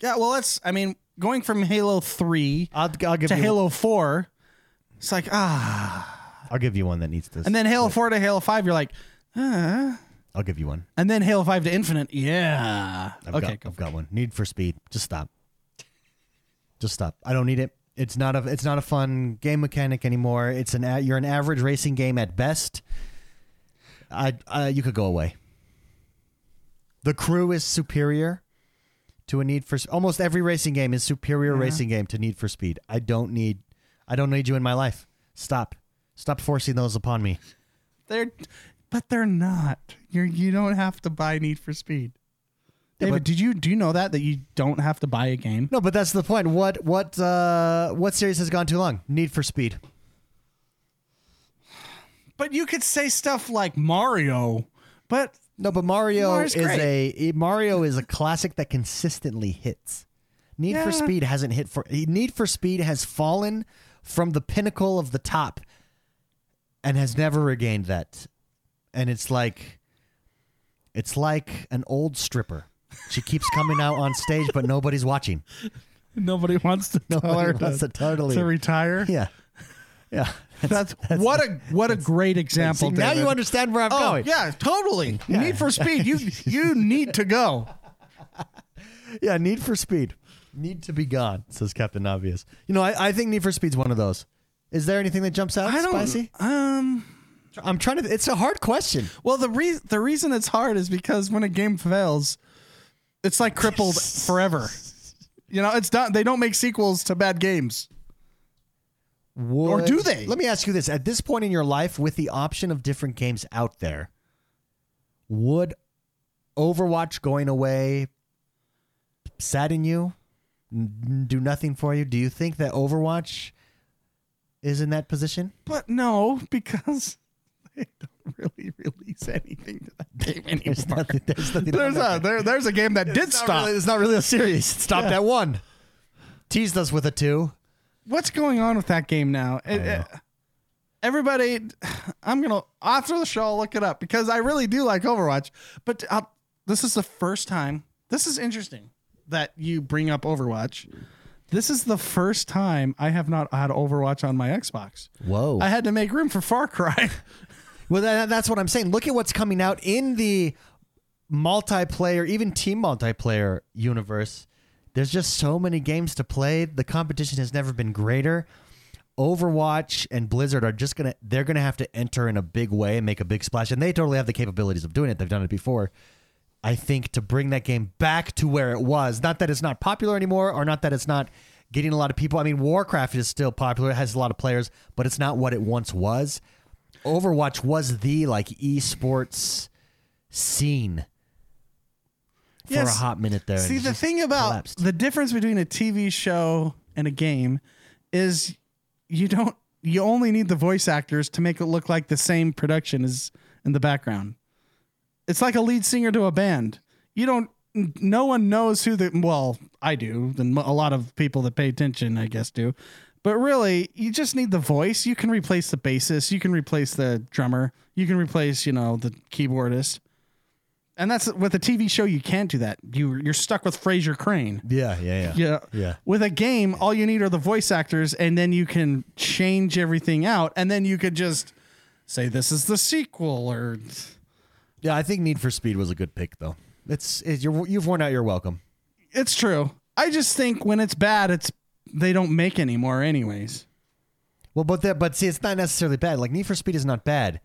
yeah. Well, let's. I mean, going from Halo Three I'll, I'll give to you Halo Four, it's like ah, I'll give you one that needs to. and then Halo Four to Halo Five, you're like, uh, I'll give you one. and then Halo Five to Infinite, yeah. I've okay, got, go I've got one. Need for Speed. Just stop. Just stop. I don't need it. It's not a it's not a fun game mechanic anymore. It's an a- you're an average racing game at best. I uh, you could go away. The crew is superior to a Need for almost every racing game is superior racing game to Need for Speed. I don't need I don't need you in my life. Stop. Stop forcing those upon me. They're, but they're not. You're you don't have to buy Need for Speed. David, but- did you do you know that that you don't have to buy a game? No, but that's the point. What what uh what series has gone too long? Need for Speed. But you could say stuff like Mario, but No, but Mario Mario's is great. a Mario is a classic that consistently hits. Need for Speed hasn't hit for Need for Speed has fallen from the pinnacle of the top and has never regained that. And it's like it's like an old stripper. She keeps coming out on stage but nobody's watching. nobody wants to tell Nobody her wants to, to totally to retire. Yeah. Yeah. That's, what a what a great example. See, now David. you understand where I'm Oh going. yeah, totally. Need for Speed. You you need to go. Yeah, Need for Speed. Need to be gone, says Captain Obvious. You know, I, I think Need for Speed's one of those. Is there anything that jumps out I don't. spicy? Um. I'm trying to it's a hard question. Well, the re- the reason it's hard is because when a game fails, it's like crippled forever. You know, it's not. They don't make sequels to bad games. Would, do they? Let me ask you this. At this point in your life, with the option of different games out there, would Overwatch going away sadden you? Do nothing for you? Do you think that Overwatch is in that position? But no, because they don't really release anything to that game anymore. There's nothing. There's nothing. There's a there, there's a game that did stop. really- it's not really a series. It stopped Yeah. at one. Teased us with a two. What's going on with that game now? It- it- everybody, I'm gonna after the show I'll look it up because I really do like Overwatch. But uh, this is the first time. This is interesting that you bring up Overwatch. This is the first time I have not had Overwatch on my Xbox. Whoa. I had to make room for Far Cry. Well, that, that's what I'm saying. Look at what's coming out in the multiplayer, even team multiplayer universe. There's just so many games to play. The competition has never been greater. Overwatch and Blizzard are just gonna they're gonna have to enter in a big way and make a big splash. And they totally have the capabilities of doing it. They've done it before. I think to bring that game back to where it was. Not that it's not popular anymore, or not that it's not getting a lot of people. I mean, Warcraft is still popular, it has a lot of players, but it's not what it once was. Overwatch was the like esports scene for a hot minute there. See, the thing about collapsed. the difference between a TV show and a game is you don't you only need the voice actors to make it look like the same production is in the background. It's like a lead singer to a band. You don't no one knows who the well, I do, and a lot of people that pay attention, I guess, do. But really, you just need the voice. You can replace the bassist, you can replace the drummer, you can replace, you know, the keyboardist. And that's with a TV show. You can't do that. You you're stuck with Frasier Crane. yeah, yeah, yeah, Yeah. Yeah. With a game, all you need are the voice actors, and then you can change everything out, and then you could just say this is the sequel, or Yeah, I think Need for Speed was a good pick though. It's, it's you're, you've worn out your welcome. it's true. I just think when it's bad, it's they don't make anymore, anyways. Well, but that, but see, it's not necessarily bad. Like Need for Speed is not bad.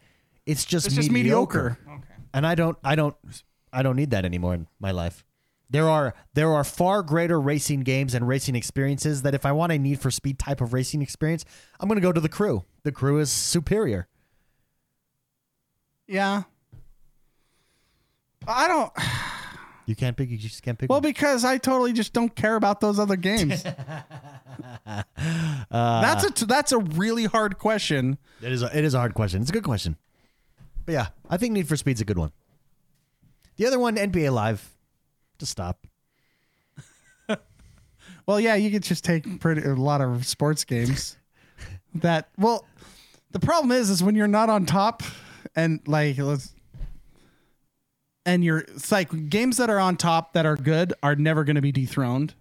It's just It's just mediocre. mediocre. Okay. And I don't, I don't, I don't need that anymore in my life. There are there are far greater racing games and racing experiences that if I want a Need for Speed type of racing experience, I'm going to go to the Crew. The Crew is superior. Yeah. I don't. You can't pick. You just can't pick. Well, one. because I totally just don't care about those other games. that's a uh, t- that's a really hard question. it is. A, it is a hard question. It's a good question. But yeah, I think Need for Speed's a good one. The other one, NBA Live. Just stop. Well, yeah, you could just take pretty a lot of sports games. that well, the problem is, is when you're not on top, and like let's, and you're it's like games that are on top that are good are never going to be dethroned,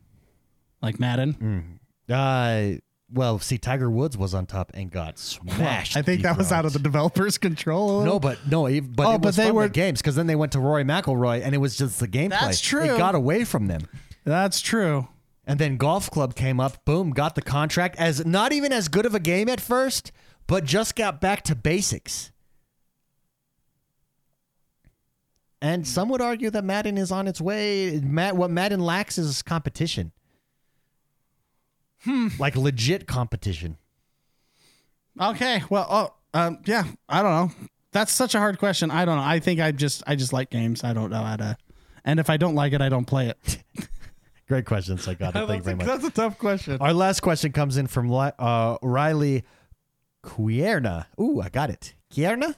like Madden. Uh, well, see, Tiger Woods was on top and got smashed. I think that was out of the developers' control. No, but no, ev- but Oh, it but they from were- the games because then they went to Rory McIlroy and it was just the gameplay. That's true. It got away from them, that's true. and then Golf Club came up. Boom, got the contract as not even as good of a game at first, but just got back to basics. And some would argue that Madden is on its way. Matt, what Madden lacks is competition. Hmm. Like legit competition. Okay, well, oh, um, yeah, I don't know. That's such a hard question. I don't know. I think I just I just like games. I don't know how to, and if I don't like it, I don't play it. Great question, so got it. Thank you very much. That's a tough question. Our last question comes in from uh, Riley Quierna. Ooh, I got it. Quierna?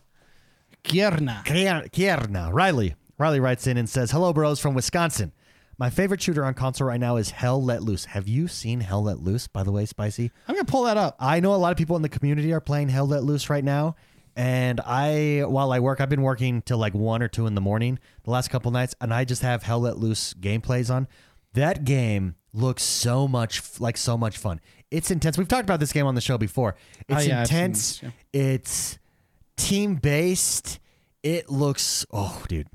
Kierna. Quier- Quierna. Riley. Riley writes in and says, Hello, bros from Wisconsin. My favorite shooter on console right now is Hell Let Loose. Have you seen Hell Let Loose, by the way, Spicy? I'm gonna pull that up. I know a lot of people in the community are playing Hell Let Loose right now. And I, while I work, I've been working till like one or two in the morning the last couple nights, and I just have Hell Let Loose gameplays on. That game looks so much like so much fun. It's intense. We've talked about this game on the show before. Oh, it's Oh, yeah, intense. this, It's team based. It looks. Oh, dude.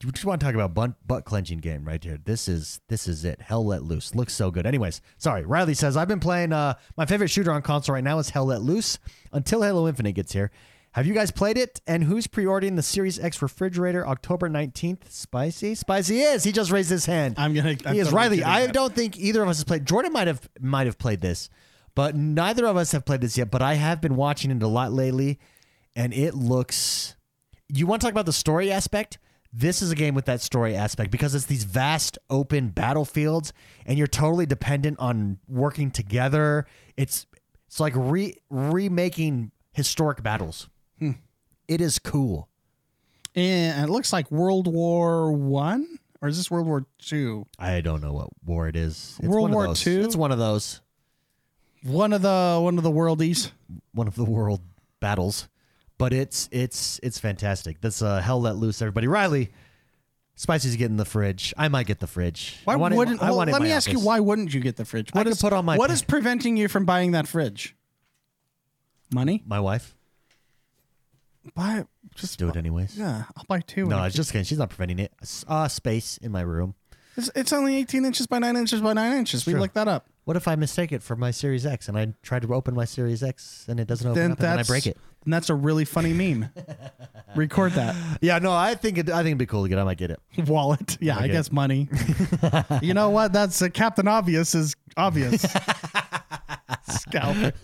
You just want to talk about butt, butt clenching game right here. This is this is it. Hell Let Loose looks so good. Anyways, sorry. Riley says I've been playing. Uh, my favorite shooter on console right now is Hell Let Loose until Halo Infinite gets here. Have you guys played it? And who's pre-ordering the Series X refrigerator October nineteenth? Spicy, Spicy is. He just raised his hand. I'm gonna. I'm he is Riley. I that. don't think either of us has played. Jordan might have might have played this, but neither of us have played this yet. But I have been watching it a lot lately, and it looks. You want to talk about the story aspect? This is a game with that story aspect because it's these vast open battlefields, and you're totally dependent on working together. It's It's like re remaking historic battles. Hmm. It is cool. And it looks like World War One, or is this World War Two? I don't know what war it is. It's World War those. II? It's one of those. One of the one of the worldies. One of the world battles. But it's it's it's fantastic. That's uh, hell let loose, everybody. Riley, Spicy's getting the fridge. I might get the fridge. Why I want wouldn't? I well, want it in let me ask you, why wouldn't you get the fridge? I What could is put on my What pa- is preventing you from buying that fridge? Money? My wife. Buy it. Just Do it anyways. Yeah, I'll buy two. No, I was just kidding. She's not preventing it. S- Uh, space in my room. It's, it's only 18 inches by 9 inches by 9 inches. We True. looked that up. What if I mistake it for my Series X and I try to open my Series X and it doesn't open Then up and then I break it? And that's a really funny meme. Record that. Yeah, no, I think it, I think it'd be cool to get. I might get it. Wallet. Yeah, I Okay. guess money. you know what? That's uh, Captain Obvious is obvious. Scalp.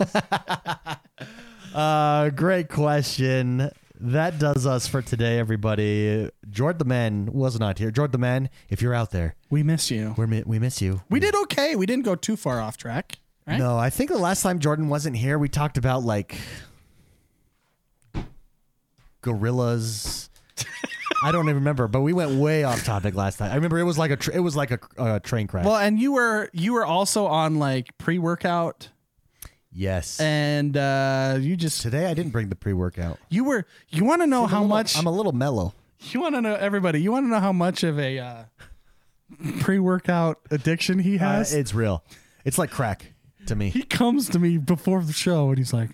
Uh, great question. That does us for today, everybody. Jord the man was not here. Jord the man, if you're out there, We miss you. we we miss you. We did okay. We didn't go too far off track. Right? No, I think the last time Jordan wasn't here, we talked about like gorillas. I don't even remember, but we went way off topic last time. I remember it was like a tr- it was like a, a train crash. Well, and you were you were also on like pre-workout yes. and uh you just Today I didn't bring the pre-workout. you were you want to know how much I'm a little mellow. you want to know everybody you want to know how much of a uh pre-workout addiction he Uh, has it's real. It's like crack to me. he comes to me before the show and he's like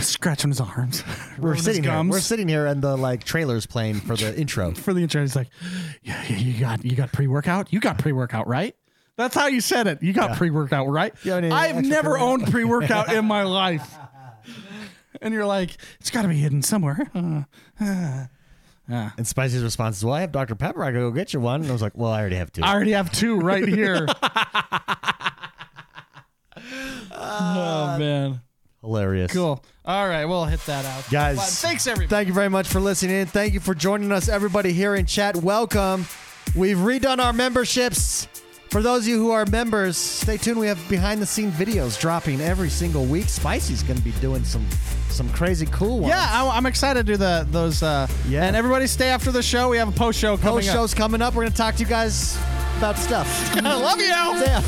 scratching his arms We're rubbing his sitting here. gums. We're sitting here, and the like trailers playing for the intro. for the intro he's like yeah, yeah you got you got pre-workout you got pre-workout right that's how you said it you got pre-workout right You have any i've never pre-workout? owned pre-workout in my life and you're like it's got to be hidden somewhere Uh, uh. And Spicy's response is, "Well, I have Dr Pepper. I can go get you one." And I was like, "Well, I already have two. I already have two right here. oh man, Hilarious, cool. All right, we'll hit that out, guys. Thanks everybody. Thank you very much for listening. Thank you for joining us, everybody here in chat. Welcome. We've redone our memberships. For those of you who are members, stay tuned. We have behind the scene videos dropping every single week. Spicy's going to be doing some some crazy cool ones. yeah, I, I'm excited to do the those. Uh, Yeah. and everybody stay after the show. We have a post show coming post shows coming up. We're going to talk to you guys about stuff. up. I love you. Yeah.